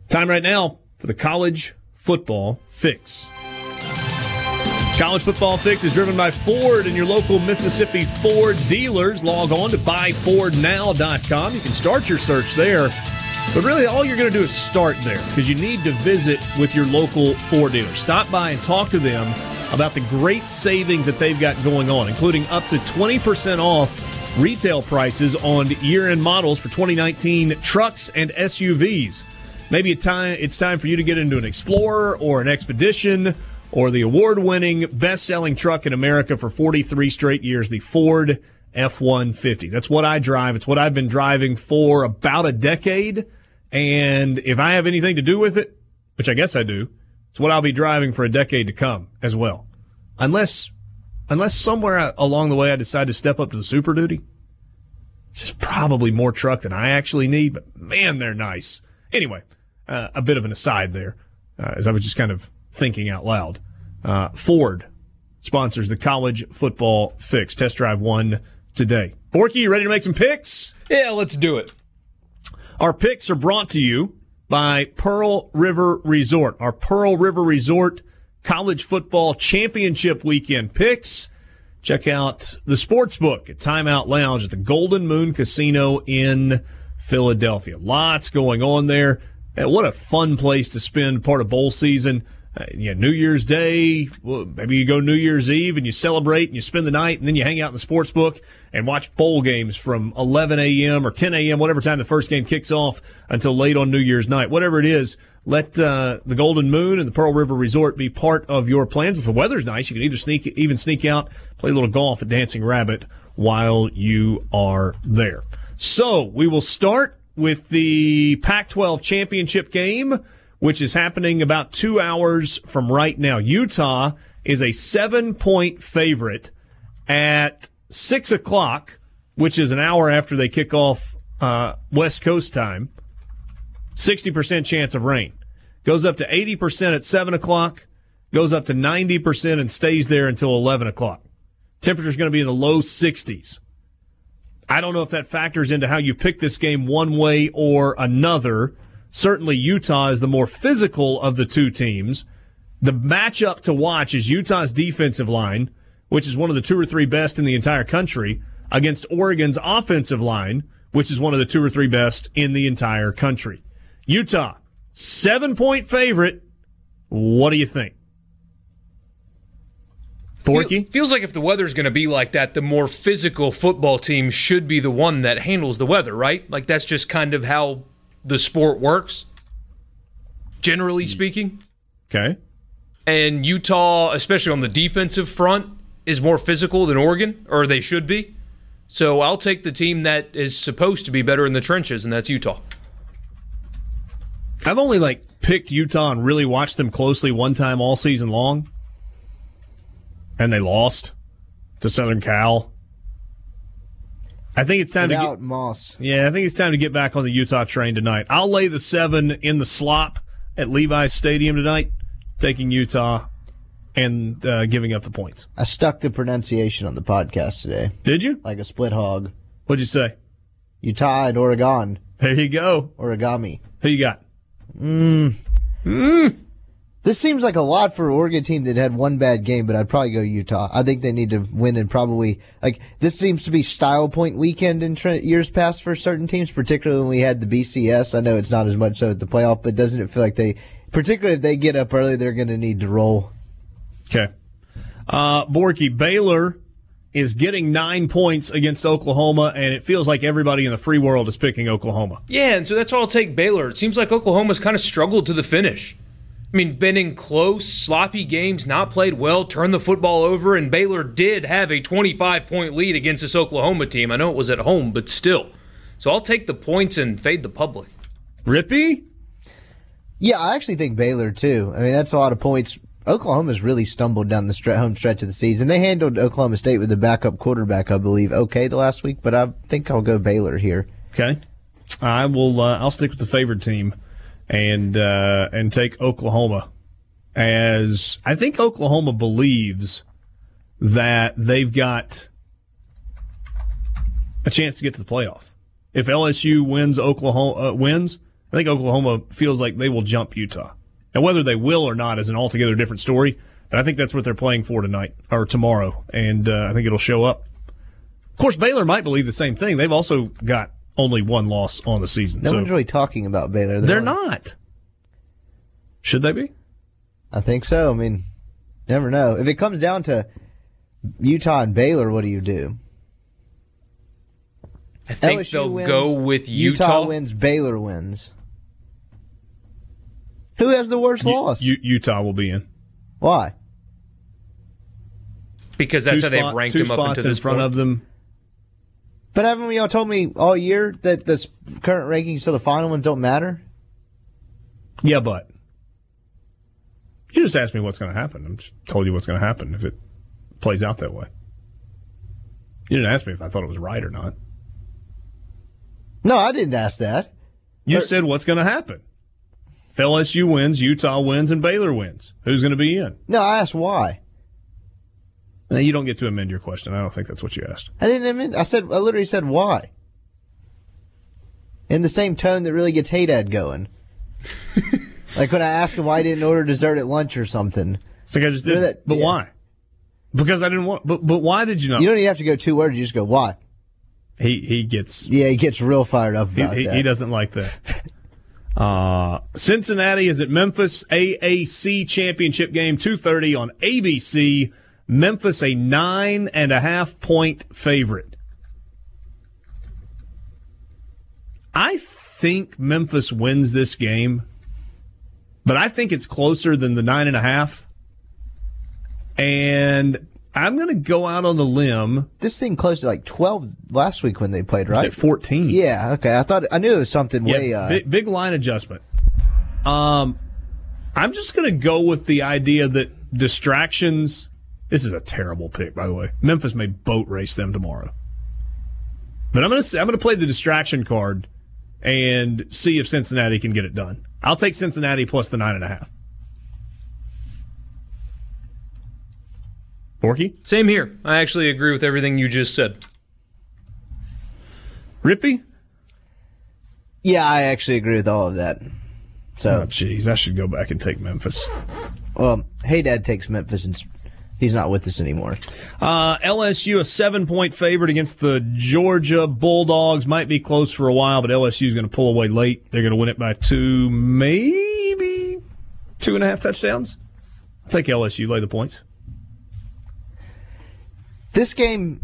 Time right now for the college football fix. College Football Fix is driven by Ford and your local Mississippi Ford dealers. Log on to buyfordnow.com. You can start your search there. But really, all you're going to do is start there because you need to visit with your local Ford dealer. Stop by and talk to them about the great savings that they've got going on, including up to 20% off retail prices on year end models for 2019 trucks and SUVs. Maybe it's time for you to get into an Explorer or an Expedition or the award winning best selling truck in America for 43 straight years, the Ford F 150. That's what I drive. It's what I've been driving for about a decade. And if I have anything to do with it, which I guess I do, it's what I'll be driving for a decade to come as well. Unless, unless somewhere along the way I decide to step up to the Super Duty. This is probably more truck than I actually need, but man, they're nice. Anyway, uh, a bit of an aside there, uh, as I was just kind of thinking out loud. Uh, Ford sponsors the college football fix. Test drive one today. Borky, you ready to make some picks? Yeah, let's do it. Our picks are brought to you by Pearl River Resort. Our Pearl River Resort college football championship weekend picks. Check out the sports book at Timeout Lounge at the Golden Moon Casino in Philadelphia. Lots going on there. And what a fun place to spend part of bowl season. Uh, yeah, New Year's Day, well, maybe you go New Year's Eve and you celebrate and you spend the night and then you hang out in the sports book and watch bowl games from 11 a.m. or 10 a.m., whatever time the first game kicks off until late on New Year's night. Whatever it is, let uh, the Golden Moon and the Pearl River Resort be part of your plans. If the weather's nice, you can either sneak, even sneak out, play a little golf at Dancing Rabbit while you are there. So we will start with the Pac 12 championship game which is happening about two hours from right now. Utah is a seven point favorite at six o'clock, which is an hour after they kick off uh, West Coast time. 60% chance of rain. Goes up to 80% at 7 o'clock, goes up to 90% and stays there until 11 o'clock. Temperature's going to be in the low 60s. I don't know if that factors into how you pick this game one way or another certainly Utah is the more physical of the two teams. The matchup to watch is Utah's defensive line, which is one of the two or three best in the entire country, against Oregon's offensive line, which is one of the two or three best in the entire country. Utah, seven point favorite. What do you think? Borky? Feels like if the weather's going to be like that, the more physical football team should be the one that handles the weather, right? Like that's just kind of how the sport works, generally hmm. speaking. Okay. And Utah, especially on the defensive front, is more physical than Oregon, or they should be. So I'll take the team that is supposed to be better in the trenches, and that's Utah. I've only like picked Utah and really watched them closely one time all season long, and they lost to Southern Cal. I think it's time Without to get Moss. Yeah, I think it's time to get back on the Utah train tonight. I'll lay the seven in the slop at Levi's Stadium tonight, taking Utah and uh, giving up the points. I stuck the pronunciation on the podcast today. Did you? Like a split hog. What'd you say? Utah and Oregon. There you go. Origami. Who you got? Mmm. Mmm. This seems like a lot for an Oregon team that had one bad game, but I'd probably go Utah. I think they need to win and probably like this seems to be style point weekend in tre- years past for certain teams, particularly when we had the BCS. I know it's not as much so at the playoff, but doesn't it feel like they, particularly if they get up early, they're going to need to roll. Okay, uh, Borky Baylor is getting nine points against Oklahoma, and it feels like everybody in the free world is picking Oklahoma. Yeah, and so that's why I'll take Baylor. It seems like Oklahoma's kind of struggled to the finish. I mean, been in close, sloppy games, not played well, turned the football over, and Baylor did have a 25 point lead against this Oklahoma team. I know it was at home, but still. So I'll take the points and fade the public. Rippee? Yeah, I actually think Baylor too. I mean, that's a lot of points. Oklahoma's really stumbled down the stre- home stretch of the season. They handled Oklahoma State with a backup quarterback, I believe, okay the last week, but I think I'll go Baylor here. Okay, I will. Uh, I'll stick with the favored team, and uh, and take Oklahoma. As I think Oklahoma believes that they've got a chance to get to the playoff. If LSU wins, Oklahoma uh, wins. I think Oklahoma feels like they will jump Utah. Now, whether they will or not is an altogether different story. But I think that's what they're playing for tonight or tomorrow, and uh, I think it'll show up. Of course, Baylor might believe the same thing. They've also got only one loss on the season. No so one's really talking about Baylor. they're not. Should they be? I think so. I mean, never know. If it comes down to Utah and Baylor, what do you do? I think LSU they'll wins, go with Utah. wins, Baylor wins. Who has the worst loss? U- Utah will be in. Why? because that's Two how they've ranked two them up spots into this in front point. of them. But haven't y'all told me all year that the current rankings to the final ones don't matter? Yeah, but you just asked me what's going to happen. I'm just told you what's going to happen if it plays out that way. You didn't ask me if I thought it was right or not. No, I didn't ask that. You But- said what's going to happen. If LSU wins, Utah wins, and Baylor wins. Who's going to be in? No, I asked why. Now, you don't get to amend your question. I don't think that's what you asked. I didn't admit. I said. I literally said why. In the same tone that really gets Haydad going. like when I asked him why he didn't order dessert at lunch or something. It's like I just did. That- but yeah. why? Because I didn't want. But but why did you not? You don't even have to go two words. You just go why. he he gets Yeah, he gets real fired up He, about he, that. he doesn't like that. Uh, Cincinnati is at Memphis AAC championship game, two thirty on ABC. Memphis a nine and a half point favorite. I think Memphis wins this game, but I think it's closer than the nine and a half. And I'm going to go out on the limb. This thing closed to like twelve last week when they played, right? At 14. Yeah. Okay. I thought I knew it was something Yeah, way. Uh, big, big line adjustment. Um, I'm just going to go with the idea that distractions. This is a terrible pick, by the way. Memphis may boat race them tomorrow, but I'm going to I'm going to play the distraction card and see if Cincinnati can get it done. I'll take Cincinnati plus the nine and a half. Borky, Same here. I actually agree with everything you just said. Rippee. yeah, I actually agree with all of that. So, Oh, jeez, I should go back and take Memphis. well, hey, Dad takes Memphis, and s- he's not with us anymore. Uh, LSU a seven point favorite against the Georgia Bulldogs. Might be close for a while, but LSU is going to pull away late. They're going to win it by two, maybe two and a half touchdowns. I'll take LSU. Lay the points. This game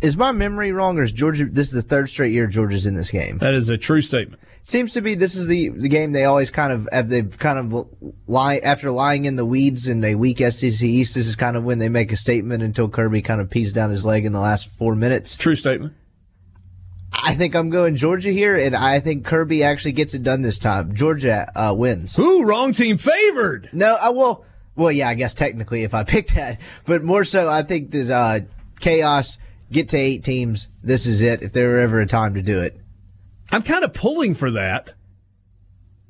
is my memory wrong, or is Georgia? This is the third straight year Georgia's in this game. That is a true statement. Seems to be this is the the game they always kind of have they've kind of lie after lying in the weeds in a weak SEC East. This is kind of when they make a statement until Kirby kind of pees down his leg in the last four minutes. True statement. I think I'm going Georgia here, and I think Kirby actually gets it done this time. Georgia uh, wins. Who wrong team favored? No, I will. Well, yeah, I guess technically if I pick that, but more so, I think this uh, chaos get to eight teams. This is it. If there were ever a time to do it, I'm kind of pulling for that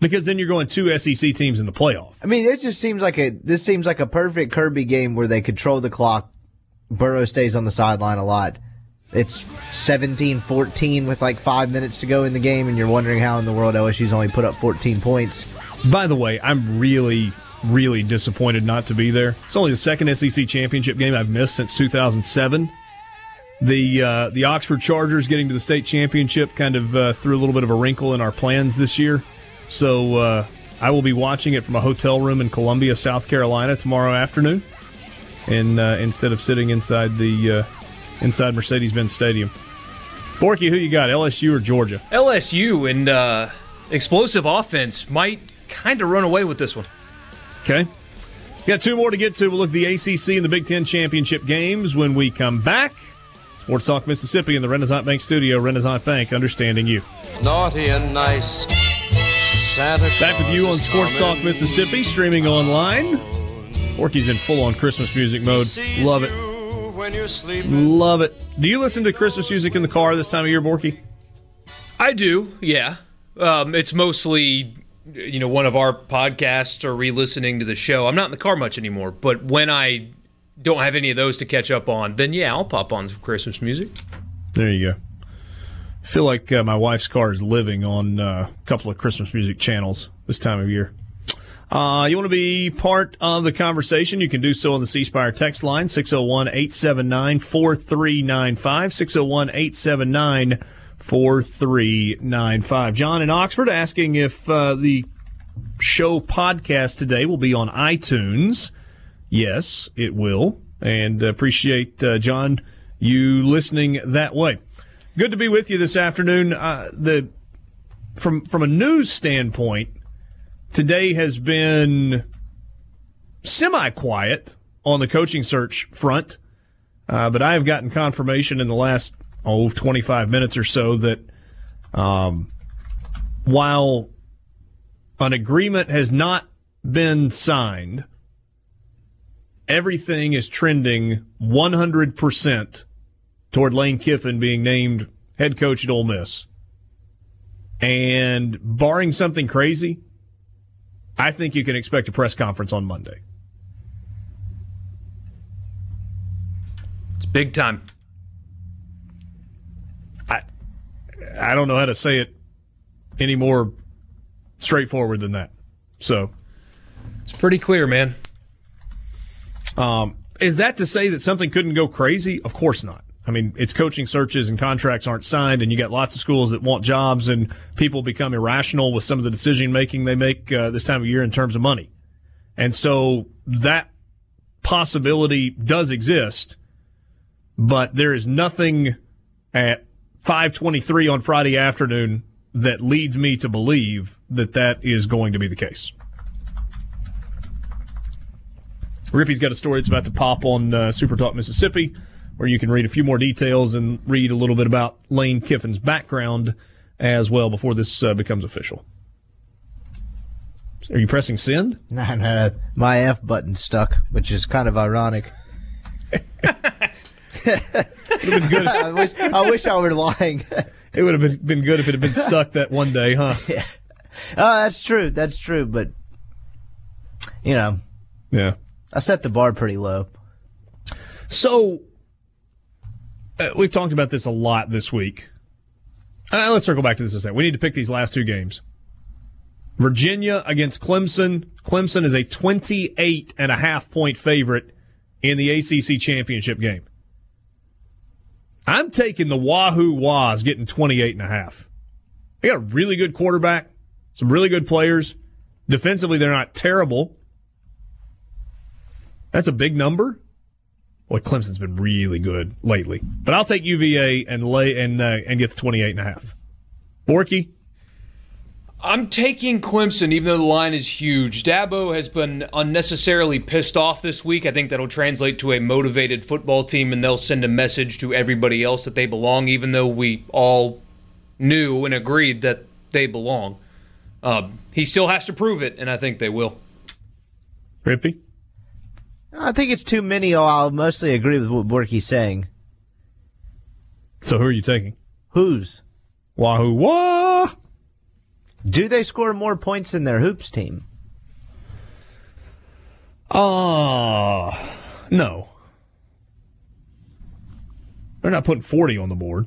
because then you're going two SEC teams in the playoff. I mean, it just seems like a this seems like a perfect Kirby game where they control the clock. Burrow stays on the sideline a lot. It's 17-14 with like five minutes to go in the game, and you're wondering how in the world LSU's only put up 14 points. By the way, I'm really, really disappointed not to be there. It's only the second SEC championship game I've missed since 2007. The uh, the Oxford Chargers getting to the state championship kind of uh, threw a little bit of a wrinkle in our plans this year. So uh, I will be watching it from a hotel room in Columbia, South Carolina tomorrow afternoon, and uh, instead of sitting inside the uh, inside Mercedes-Benz Stadium. Borky, who you got, LSU or Georgia? LSU and uh, explosive offense might kind of run away with this one. Okay. Got two more to get to. We'll look at the ACC and the Big Ten championship games when we come back. Sports Talk Mississippi in the Renaissance Bank studio. Renaissance Bank, understanding you. Naughty and nice. Santa Back with you on Claus is Sports Talk. Mississippi, streaming online. Porky's in full on Christmas music mode. Love it. When you're sleeping. Love it. Do you listen to Christmas music in the car this time of year, Borky? I do, yeah. Um, it's mostly, you know, one of our podcasts or re-listening to the show. I'm not in the car much anymore, but when I don't have any of those to catch up on, then yeah, I'll pop on some Christmas music. There you go. I feel like uh, my wife's car is living on uh, a couple of Christmas music channels this time of year. Uh, you want to be part of the conversation? You can do so on the C Spire text line, 601 879 4395. 601 879 4395. John in Oxford asking if uh, the show podcast today will be on iTunes. Yes, it will. And appreciate, uh, John, you listening that way. Good to be with you this afternoon. Uh, the from from a news standpoint, today has been semi quiet on the coaching search front, uh, but I have gotten confirmation in the last oh 25 minutes or so that um, while an agreement has not been signed, everything is trending 100% toward Lane Kiffin being named head coach at Ole Miss. And barring something crazy, I think you can expect a press conference on Monday. It's big time. I I don't know how to say it any more straightforward than that. So it's pretty clear, man. Um, is that to say that something couldn't go crazy? Of course not. I mean, it's coaching searches and contracts aren't signed, and you got lots of schools that want jobs, and people become irrational with some of the decision making they make uh, this time of year in terms of money. And so that possibility does exist, but there is nothing at 5:23 on Friday afternoon that leads me to believe that that is going to be the case. Rippee's got a story that's about to pop on uh, Super Talk Mississippi where you can read a few more details and read a little bit about Lane Kiffin's background as well before this uh, becomes official. Are you pressing send? No, no, my F button stuck, which is kind of ironic. I wish I wish I were lying. it would have been, been good if it had been stuck that one day, huh? Yeah. Oh, that's true. That's true. But you know, yeah, I set the bar pretty low. So uh, we've talked about this a lot this week. Uh, let's circle back to this a second. We need to pick these last two games. Virginia against Clemson. Clemson is a 28 and a half point favorite in the ACC championship game. I'm taking the Wahoo Waz getting 28 and a half. They got a really good quarterback, some really good players. Defensively, they're not terrible. That's a big number. Well, Clemson's been really good lately. But I'll take UVA and lay and uh, and get the 28 and a half. Borky? I'm taking Clemson, even though the line is huge. Dabo has been unnecessarily pissed off this week. I think that'll translate to a motivated football team, and they'll send a message to everybody else that they belong, even though we all knew and agreed that they belong. Uh, he still has to prove it, and I think they will. Rippee? I think it's too many. I'll mostly agree with what Borky's saying. So who are you taking? Who's? Wahoo Wah! Do they score more points than their hoops team? Uh, no. They're not putting 40 on the board.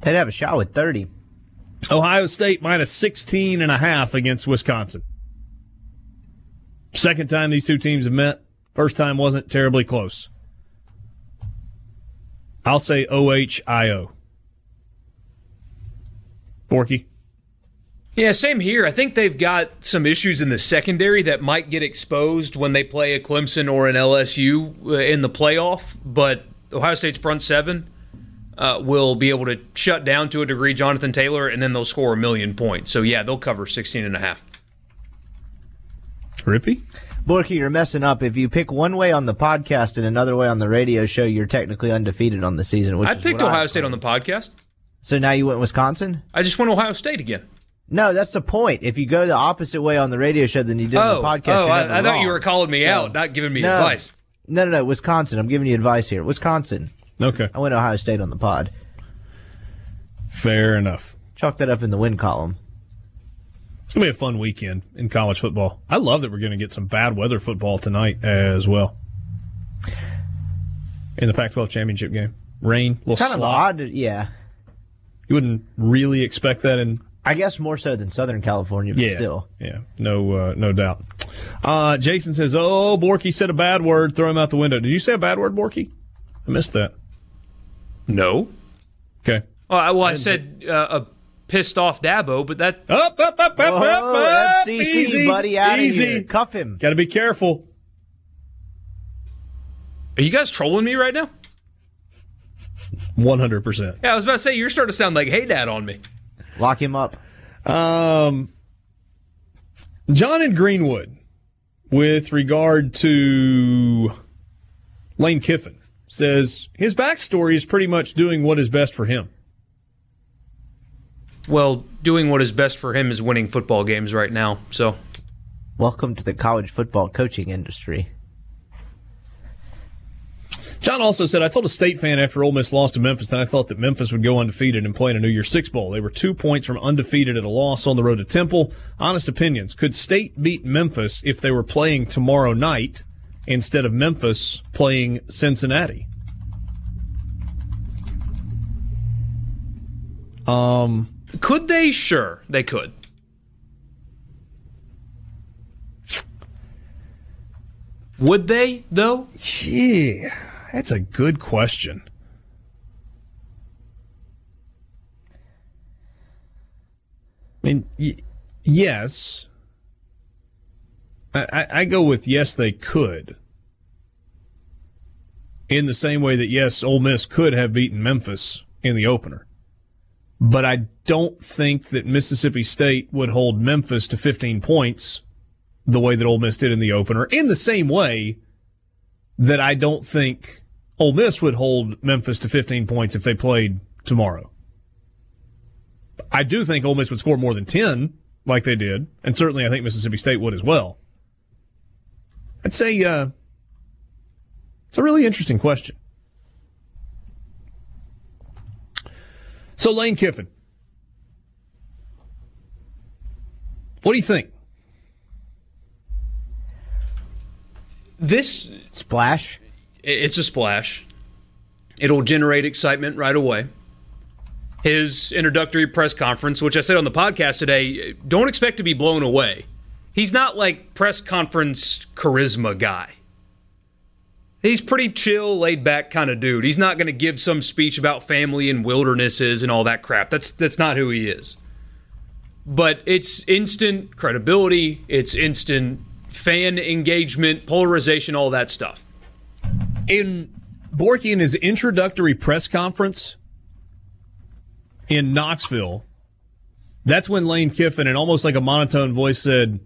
They'd have a shot with 30. Ohio State minus 16 and a half against Wisconsin. Second time these two teams have met. First time wasn't terribly close. I'll say OHIO. Borky? Yeah, same here. I think they've got some issues in the secondary that might get exposed when they play a Clemson or an LSU uh, in the playoff, but Ohio State's front seven uh, will be able to shut down to a degree Jonathan Taylor, and then they'll score a million points. So, yeah, they'll cover 16 and a half. Rippee? Borky, you're messing up. If you pick one way on the podcast and another way on the radio show, you're technically undefeated on the season. Which I picked Ohio State on the podcast. So now you went Wisconsin? I just went Ohio State again. No, that's the point. If you go the opposite way on the radio show than you did oh, on the oh, podcast, oh, I, I thought you were calling me so, out, not giving me no, advice. No, no, no, Wisconsin. I'm giving you advice here. Wisconsin. Okay. I went Ohio State on the pod. Fair enough. Chalk that up in the win column. It's gonna be a fun weekend in college football. I love that we're gonna get some bad weather football tonight as well. In the Pac-12 championship game, rain, little Kind of slot. odd, yeah. You wouldn't really expect that in I guess more so than Southern California, but yeah, still. yeah, no, uh, no doubt. Uh, Jason says, "Oh, Borky said a bad word. Throw him out the window." Did you say a bad word, Borky? I missed that. No. Okay. Well, I, well, I said uh, a pissed off Dabo, but that Up, up, up, up, up, Whoa, up. FCC, Easy, buddy, out easy. of here. Cuff him. Got to be careful. are you guys trolling me right now? One hundred percent. Yeah, I was about to say you're starting to sound like Hey Dad on me. Lock him up. Um, John in Greenwood, with regard to Lane Kiffin, says his backstory is pretty much doing what is best for him. Well, doing what is best for him is winning football games right now. So Welcome to the college football coaching industry. John also said, I told a state fan after Ole Miss lost to Memphis that I thought that Memphis would go undefeated and play in a New Year's Six Bowl. They were two points from undefeated at a loss on the road to Temple. Honest opinions. Could state beat Memphis if they were playing tomorrow night instead of Memphis playing Cincinnati? Um, could they? Sure, they could. Would they though? yeah, that's a good question. I mean, y- yes. I, I, I go with yes, they could. In the same way that yes, Ole Miss could have beaten Memphis in the opener, but I don't think that Mississippi State would hold Memphis to 15 points the way that Ole Miss did in the opener. In the same way that I don't think Ole Miss would hold Memphis to 15 points if they played tomorrow. I do think Ole Miss would score more than 10 like they did, and certainly I think Mississippi State would as well. I'd say uh, it's a really interesting question. So Lane Kiffin, what do you think? This Splash. it's a splash. It'll generate excitement right away. His introductory press conference, which I said on the podcast today, don't expect to be blown away. He's not like press conference charisma guy. He's pretty chill, laid back kind of dude. He's not going to give some speech about family and wildernesses and all that crap. That's that's not who he is. But it's instant credibility, it's instant fan engagement, polarization, all that stuff. in Borky in his introductory press conference in Knoxville, that's when Lane Kiffin, in almost like a monotone voice, said,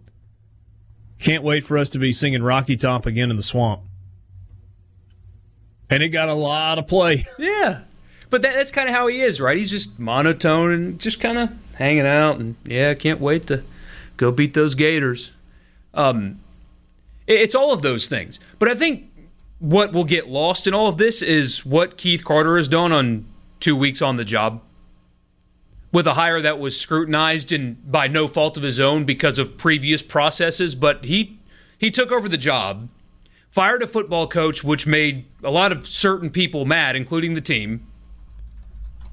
Can't wait for us to be singing Rocky Top again in the swamp. And it got a lot of play. Yeah. But that, that's kind of how he is, right? He's just monotone and just kind of hanging out. And yeah, can't wait to go beat those Gators. Um, it- it's all of those things. But I think what will get lost in all of this is what Keith Carter has done on two weeks on the job. With a hire that was scrutinized and by no fault of his own because of previous processes, but he he took over the job fired a football coach, which made a lot of certain people mad, including the team.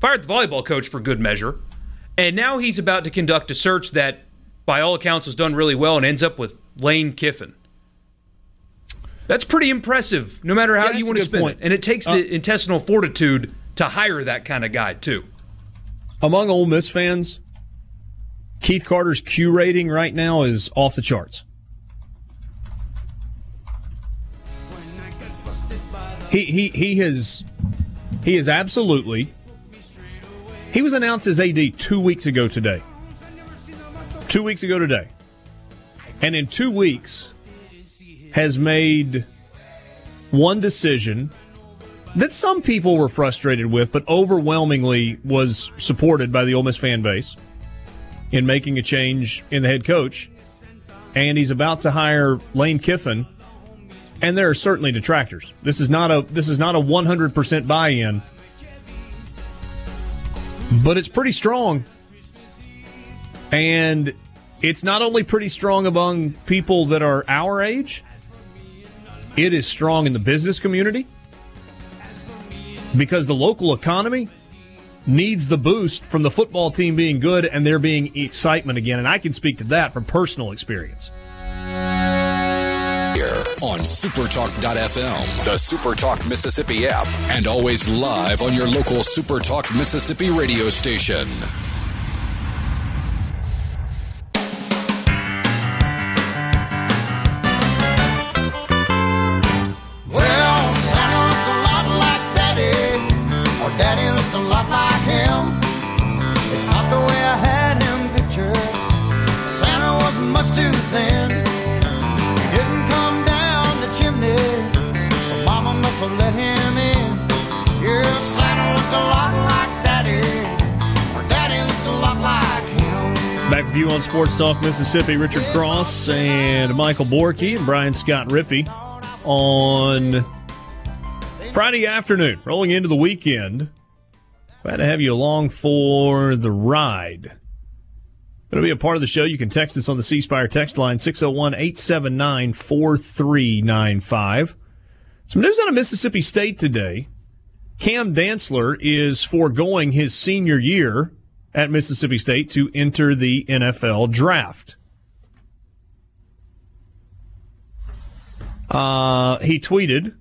Fired the volleyball coach for good measure. And now he's about to conduct a search that, by all accounts, was done really well and ends up with Lane Kiffin. That's pretty impressive, no matter how Yeah, you want to spin point. it. And it takes Uh, the intestinal fortitude to hire that kind of guy, too. Among Ole Miss fans, Keith Carter's Q rating right now is off the charts. He he he has he is absolutely he was announced as AD two weeks ago today. Two weeks ago today. And in two weeks has made one decision that some people were frustrated with, but overwhelmingly was supported by the Ole Miss fan base in making a change in the head coach. And he's about to hire Lane Kiffin, and there are certainly detractors. This is not a this is not a 100% buy-in. But it's pretty strong. And it's not only pretty strong among people that are our age, it is strong in the business community because the local economy needs the boost from the football team being good and there being excitement again. And I can speak to that from personal experience. On supertalk.fm, the Supertalk Mississippi app, and always live on your local Supertalk Mississippi radio station. You on Sports Talk Mississippi, Richard Cross and Michael Borky and Brian Scott Rippee on Friday afternoon, rolling into the weekend. Glad to have you along for the ride. It'll be a part of the show. You can text us on the C Spire text line 601 879 4395. Some news out of Mississippi State today. Cam Dantzler is foregoing his senior year at Mississippi State to enter the NFL draft. Uh, he tweeted,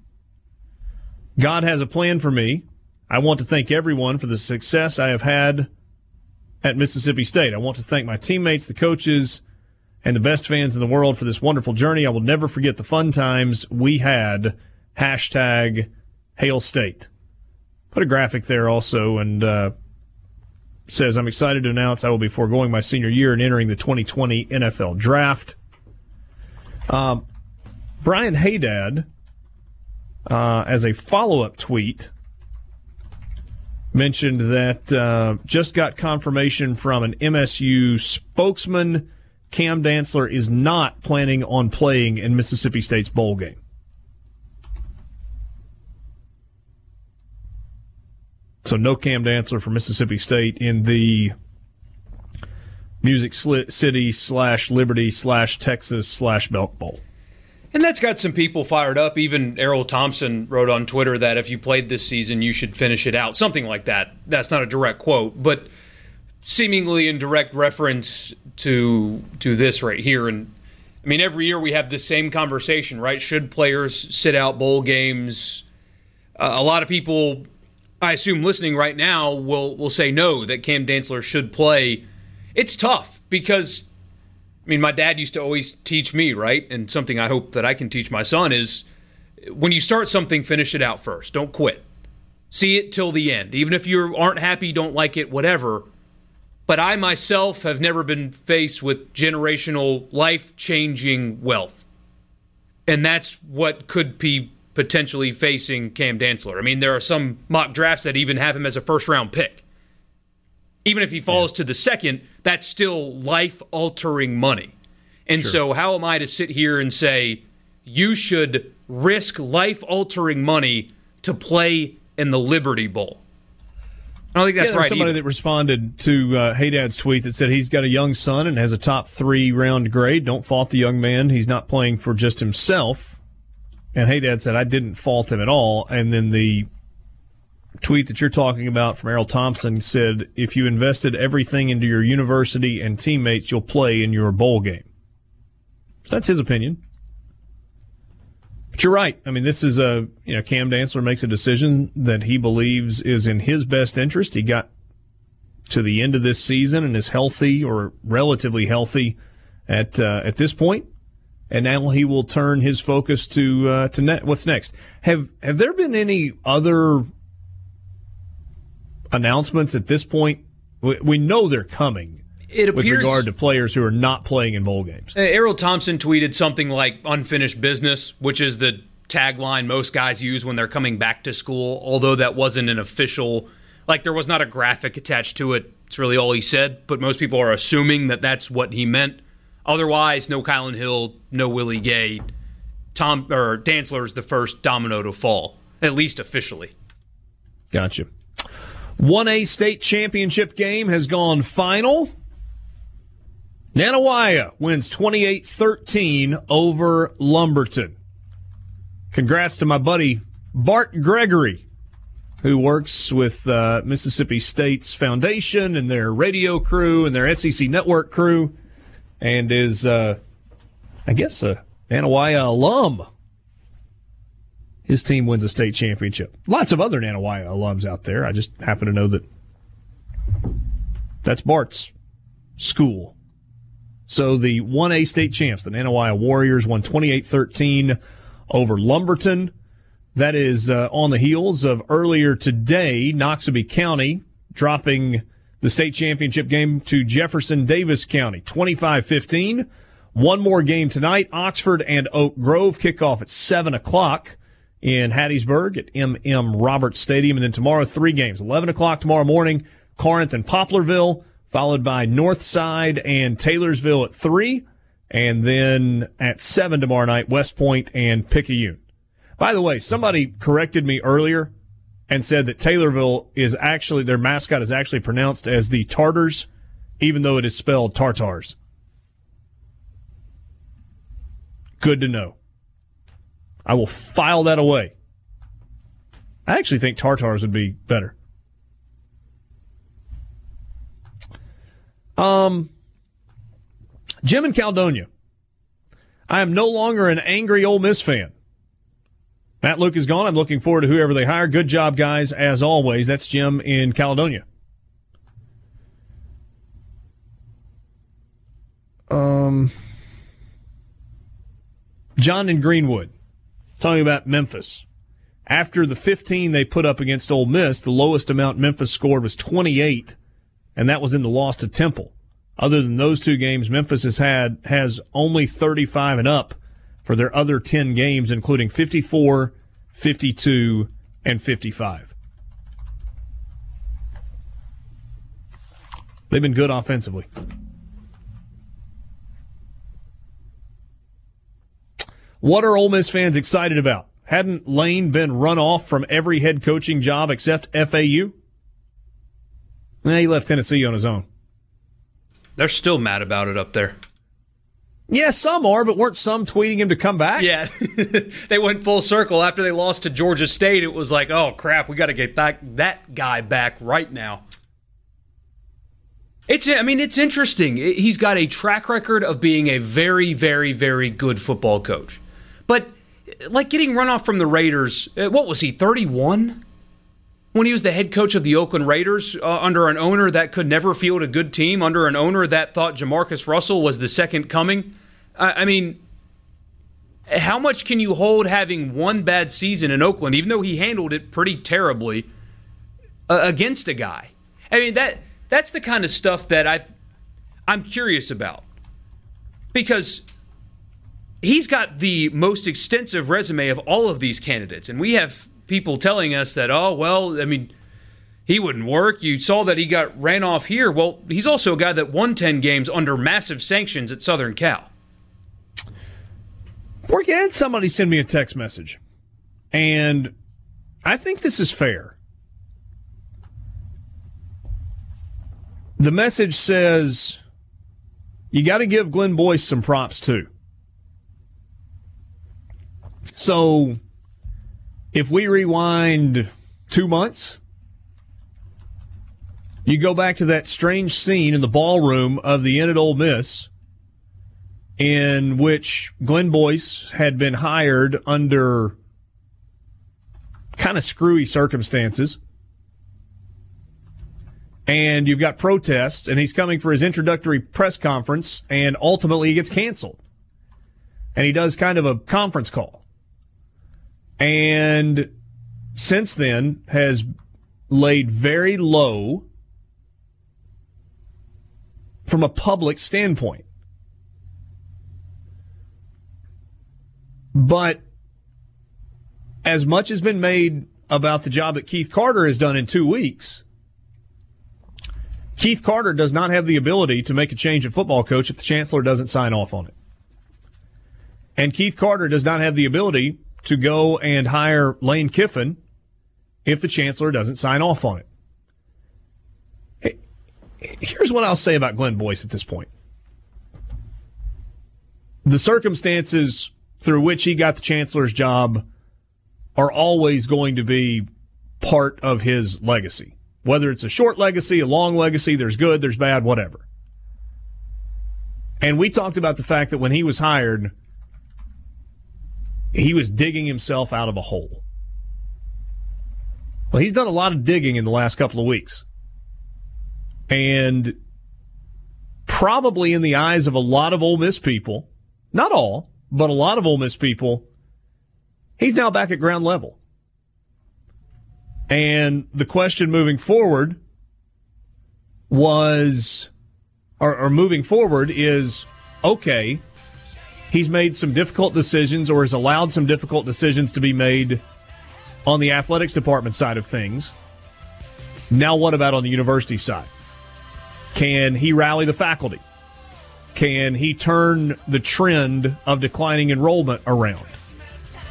God has a plan for me. I want to thank everyone for the success I have had at Mississippi State. I want to thank my teammates, the coaches, and the best fans in the world for this wonderful journey. I will never forget the fun times we had. Hashtag Hail State. Put a graphic there also and uh, says, I'm excited to announce I will be foregoing my senior year and entering the 2020 NFL Draft. Um, Brian Haydad, uh, as a follow up tweet, mentioned that uh, just got confirmation from an MSU spokesman. Cam Dantzler is not planning on playing in Mississippi State's bowl game. So no Cam Dantzler for Mississippi State in the Music City slash Liberty slash Texas slash Belk Bowl. And that's got some people fired up. Even Erroll Thompson wrote on Twitter that if you played this season, you should finish it out. Something like that. That's not a direct quote, but seemingly in direct reference to to this right here. And I mean, every year we have the same conversation, right? Should players sit out bowl games? Uh, a lot of people, I assume, listening right now will will say no that Cam Dantzler should play. It's tough because I mean, my dad used to always teach me, right? And something I hope that I can teach my son is when you start something, finish it out first. Don't quit. See it till the end. Even if you aren't happy, don't like it, whatever. But I myself have never been faced with generational, life changing wealth. And that's what could be potentially facing Cam Dantzler. I mean, there are some mock drafts that even have him as a first round pick. Even if he falls yeah. to the second, that's still life altering money. And sure. so, how am I to sit here and say you should risk life altering money to play in the Liberty Bowl? I don't think that's yeah, right. Somebody either. that responded to uh, Haydad's tweet that said he's got a young son and has a top three round grade. Don't fault the young man. He's not playing for just himself. And Haydad said, I didn't fault him at all. And then the tweet that you're talking about from Erroll Thompson said, if you invested everything into your university and teammates, you'll play in your bowl game. So that's his opinion. But you're right. I mean, this is a, you know, Cam Dantzler makes a decision that he believes is in his best interest. He got to the end of this season and is healthy or relatively healthy at, uh, at this point. And now he will turn his focus to, uh, to net. What's next? Have, have there been any other announcements at this point? We know they're coming. It appears, with regard to players who are not playing in bowl games. Uh, Erroll Thompson tweeted something like "unfinished business," which is the tagline most guys use when they're coming back to school. Although that wasn't an official, like there was not a graphic attached to it. It's really all he said. But most people are assuming that that's what he meant. Otherwise, no Kylan Hill, no Willie Gay. Tom or Dantzler is the first domino to fall, at least officially. Gotcha. 1A state championship game has gone final. Nanih Waiya wins 28 13 over Lumberton. Congrats to my buddy Bart Gregory, who works with uh, Mississippi State's foundation and their radio crew and their SEC network crew, and is, uh, I guess, a Nanih Waiya alum. His team wins a state championship. Lots of other Nanih Waiya alums out there. I just happen to know that that's Bart's school. So the 1A state champs, the Nanih Waiya Warriors, won 28 13 over Lumberton. That is uh, on the heels of earlier today, Noxubee County dropping the state championship game to Jefferson Davis County, 25 15. One more game tonight. Oxford and Oak Grove kickoff at 7 o'clock in Hattiesburg at M.M. Roberts Stadium. And then tomorrow, three games. 11 o'clock tomorrow morning, Corinth and Poplarville, followed by Northside and Taylorsville at 3. And then at 7 tomorrow night, West Point and Picayune. By the way, somebody corrected me earlier and said that Taylorsville is actually, their mascot is actually pronounced as the Tartars, even though it is spelled Tartars. Good to know. I will file that away. I actually think Tartars would be better. Um, Jim and Caledonia. I am no longer an angry Ole Miss fan. Matt Luke is gone. I'm looking forward to whoever they hire. Good job, guys, as always. That's Jim in Caledonia. Um, John in Greenwood talking about Memphis. After the 15 they put up against Ole Miss, the lowest amount Memphis scored was 28, and that was in the loss to Temple. Other than those two games, Memphis has had has only 35 and up for their other 10 games, including 54, 52, and 55. They've been good offensively. What are Ole Miss fans excited about? Hadn't Lane been run off from every head coaching job except FAU? Nah, he left Tennessee on his own. They're still mad about it up there. Yeah, some are, but weren't some tweeting him to come back? Yeah, they went full circle after they lost to Georgia State. It was like, oh crap, we got to get that guy back right now. It's, I mean, it's interesting. He's got a track record of being a very, very, very good football coach, but like getting run off from the Raiders. uh, What was he? Thirty-one when he was the head coach of the Oakland Raiders uh, under an owner that could never field a good team, under an owner that thought JaMarcus Russell was the second coming. I, I mean, how much can you hold having one bad season in Oakland, even though he handled it pretty terribly uh, against a guy? I mean that that's the kind of stuff that I I'm curious about because he's got the most extensive resume of all of these candidates, and we have people telling us that, oh, well, I mean, he wouldn't work. You saw that he got ran off here. Well, he's also a guy that won 10 games under massive sanctions at Southern Cal. Work had somebody send me a text message, and I think this is fair. The message says you got to give Glenn Boyce some props too. So if we rewind two months, you go back to that strange scene in the ballroom of the Inn at Ole Miss, in which Glenn Boyce had been hired under kind of screwy circumstances. And you've got protests, and he's coming for his introductory press conference, and ultimately he gets canceled. And he does kind of a conference call and since then has laid very low from a public standpoint. But as much has been made about the job that Keith Carter has done in two weeks, Keith Carter does not have the ability to make a change at football coach if the chancellor doesn't sign off on it. And Keith Carter does not have the ability to go and hire Lane Kiffin if the chancellor doesn't sign off on it. here's what I'll say about Glenn Boyce at this point. The circumstances through which he got the chancellor's job are always going to be part of his legacy. Whether it's a short legacy, a long legacy, there's good, there's bad, whatever. And we talked about the fact that when he was hired, he was digging himself out of a hole. Well, he's done a lot of digging in the last couple of weeks. And probably in the eyes of a lot of Ole Miss people, not all, but a lot of Ole Miss people, he's now back at ground level. And the question moving forward was, or, or moving forward is, okay, he's made some difficult decisions or has allowed some difficult decisions to be made on the athletics department side of things. Now, what about on the university side? Can he rally the faculty? Can he turn the trend of declining enrollment around?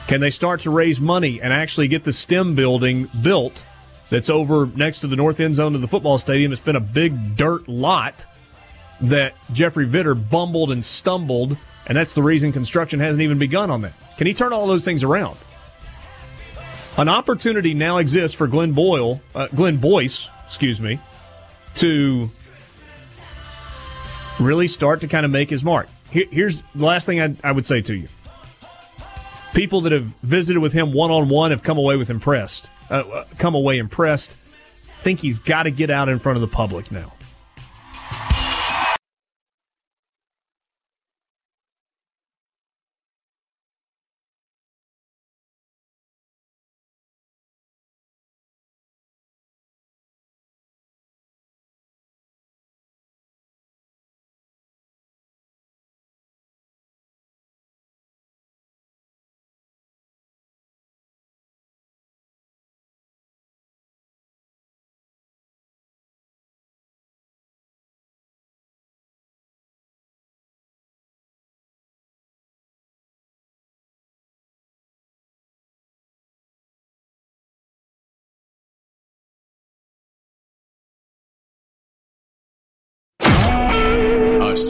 Can they start to raise money and actually get the STEM building built that's over next to the north end zone of the football stadium? It's been a big dirt lot that Jeffrey Vitter bumbled and stumbled, and that's the reason construction hasn't even begun on that. Can he turn all those things around? An opportunity now exists for Glenn Boyle, uh, Glenn Boyce, excuse me, to really start to kind of make his mark. Here, here's the last thing I, I would say to you. People that have visited with him one on one have come away with impressed, uh, uh come away impressed. Think he's got to get out in front of the public now.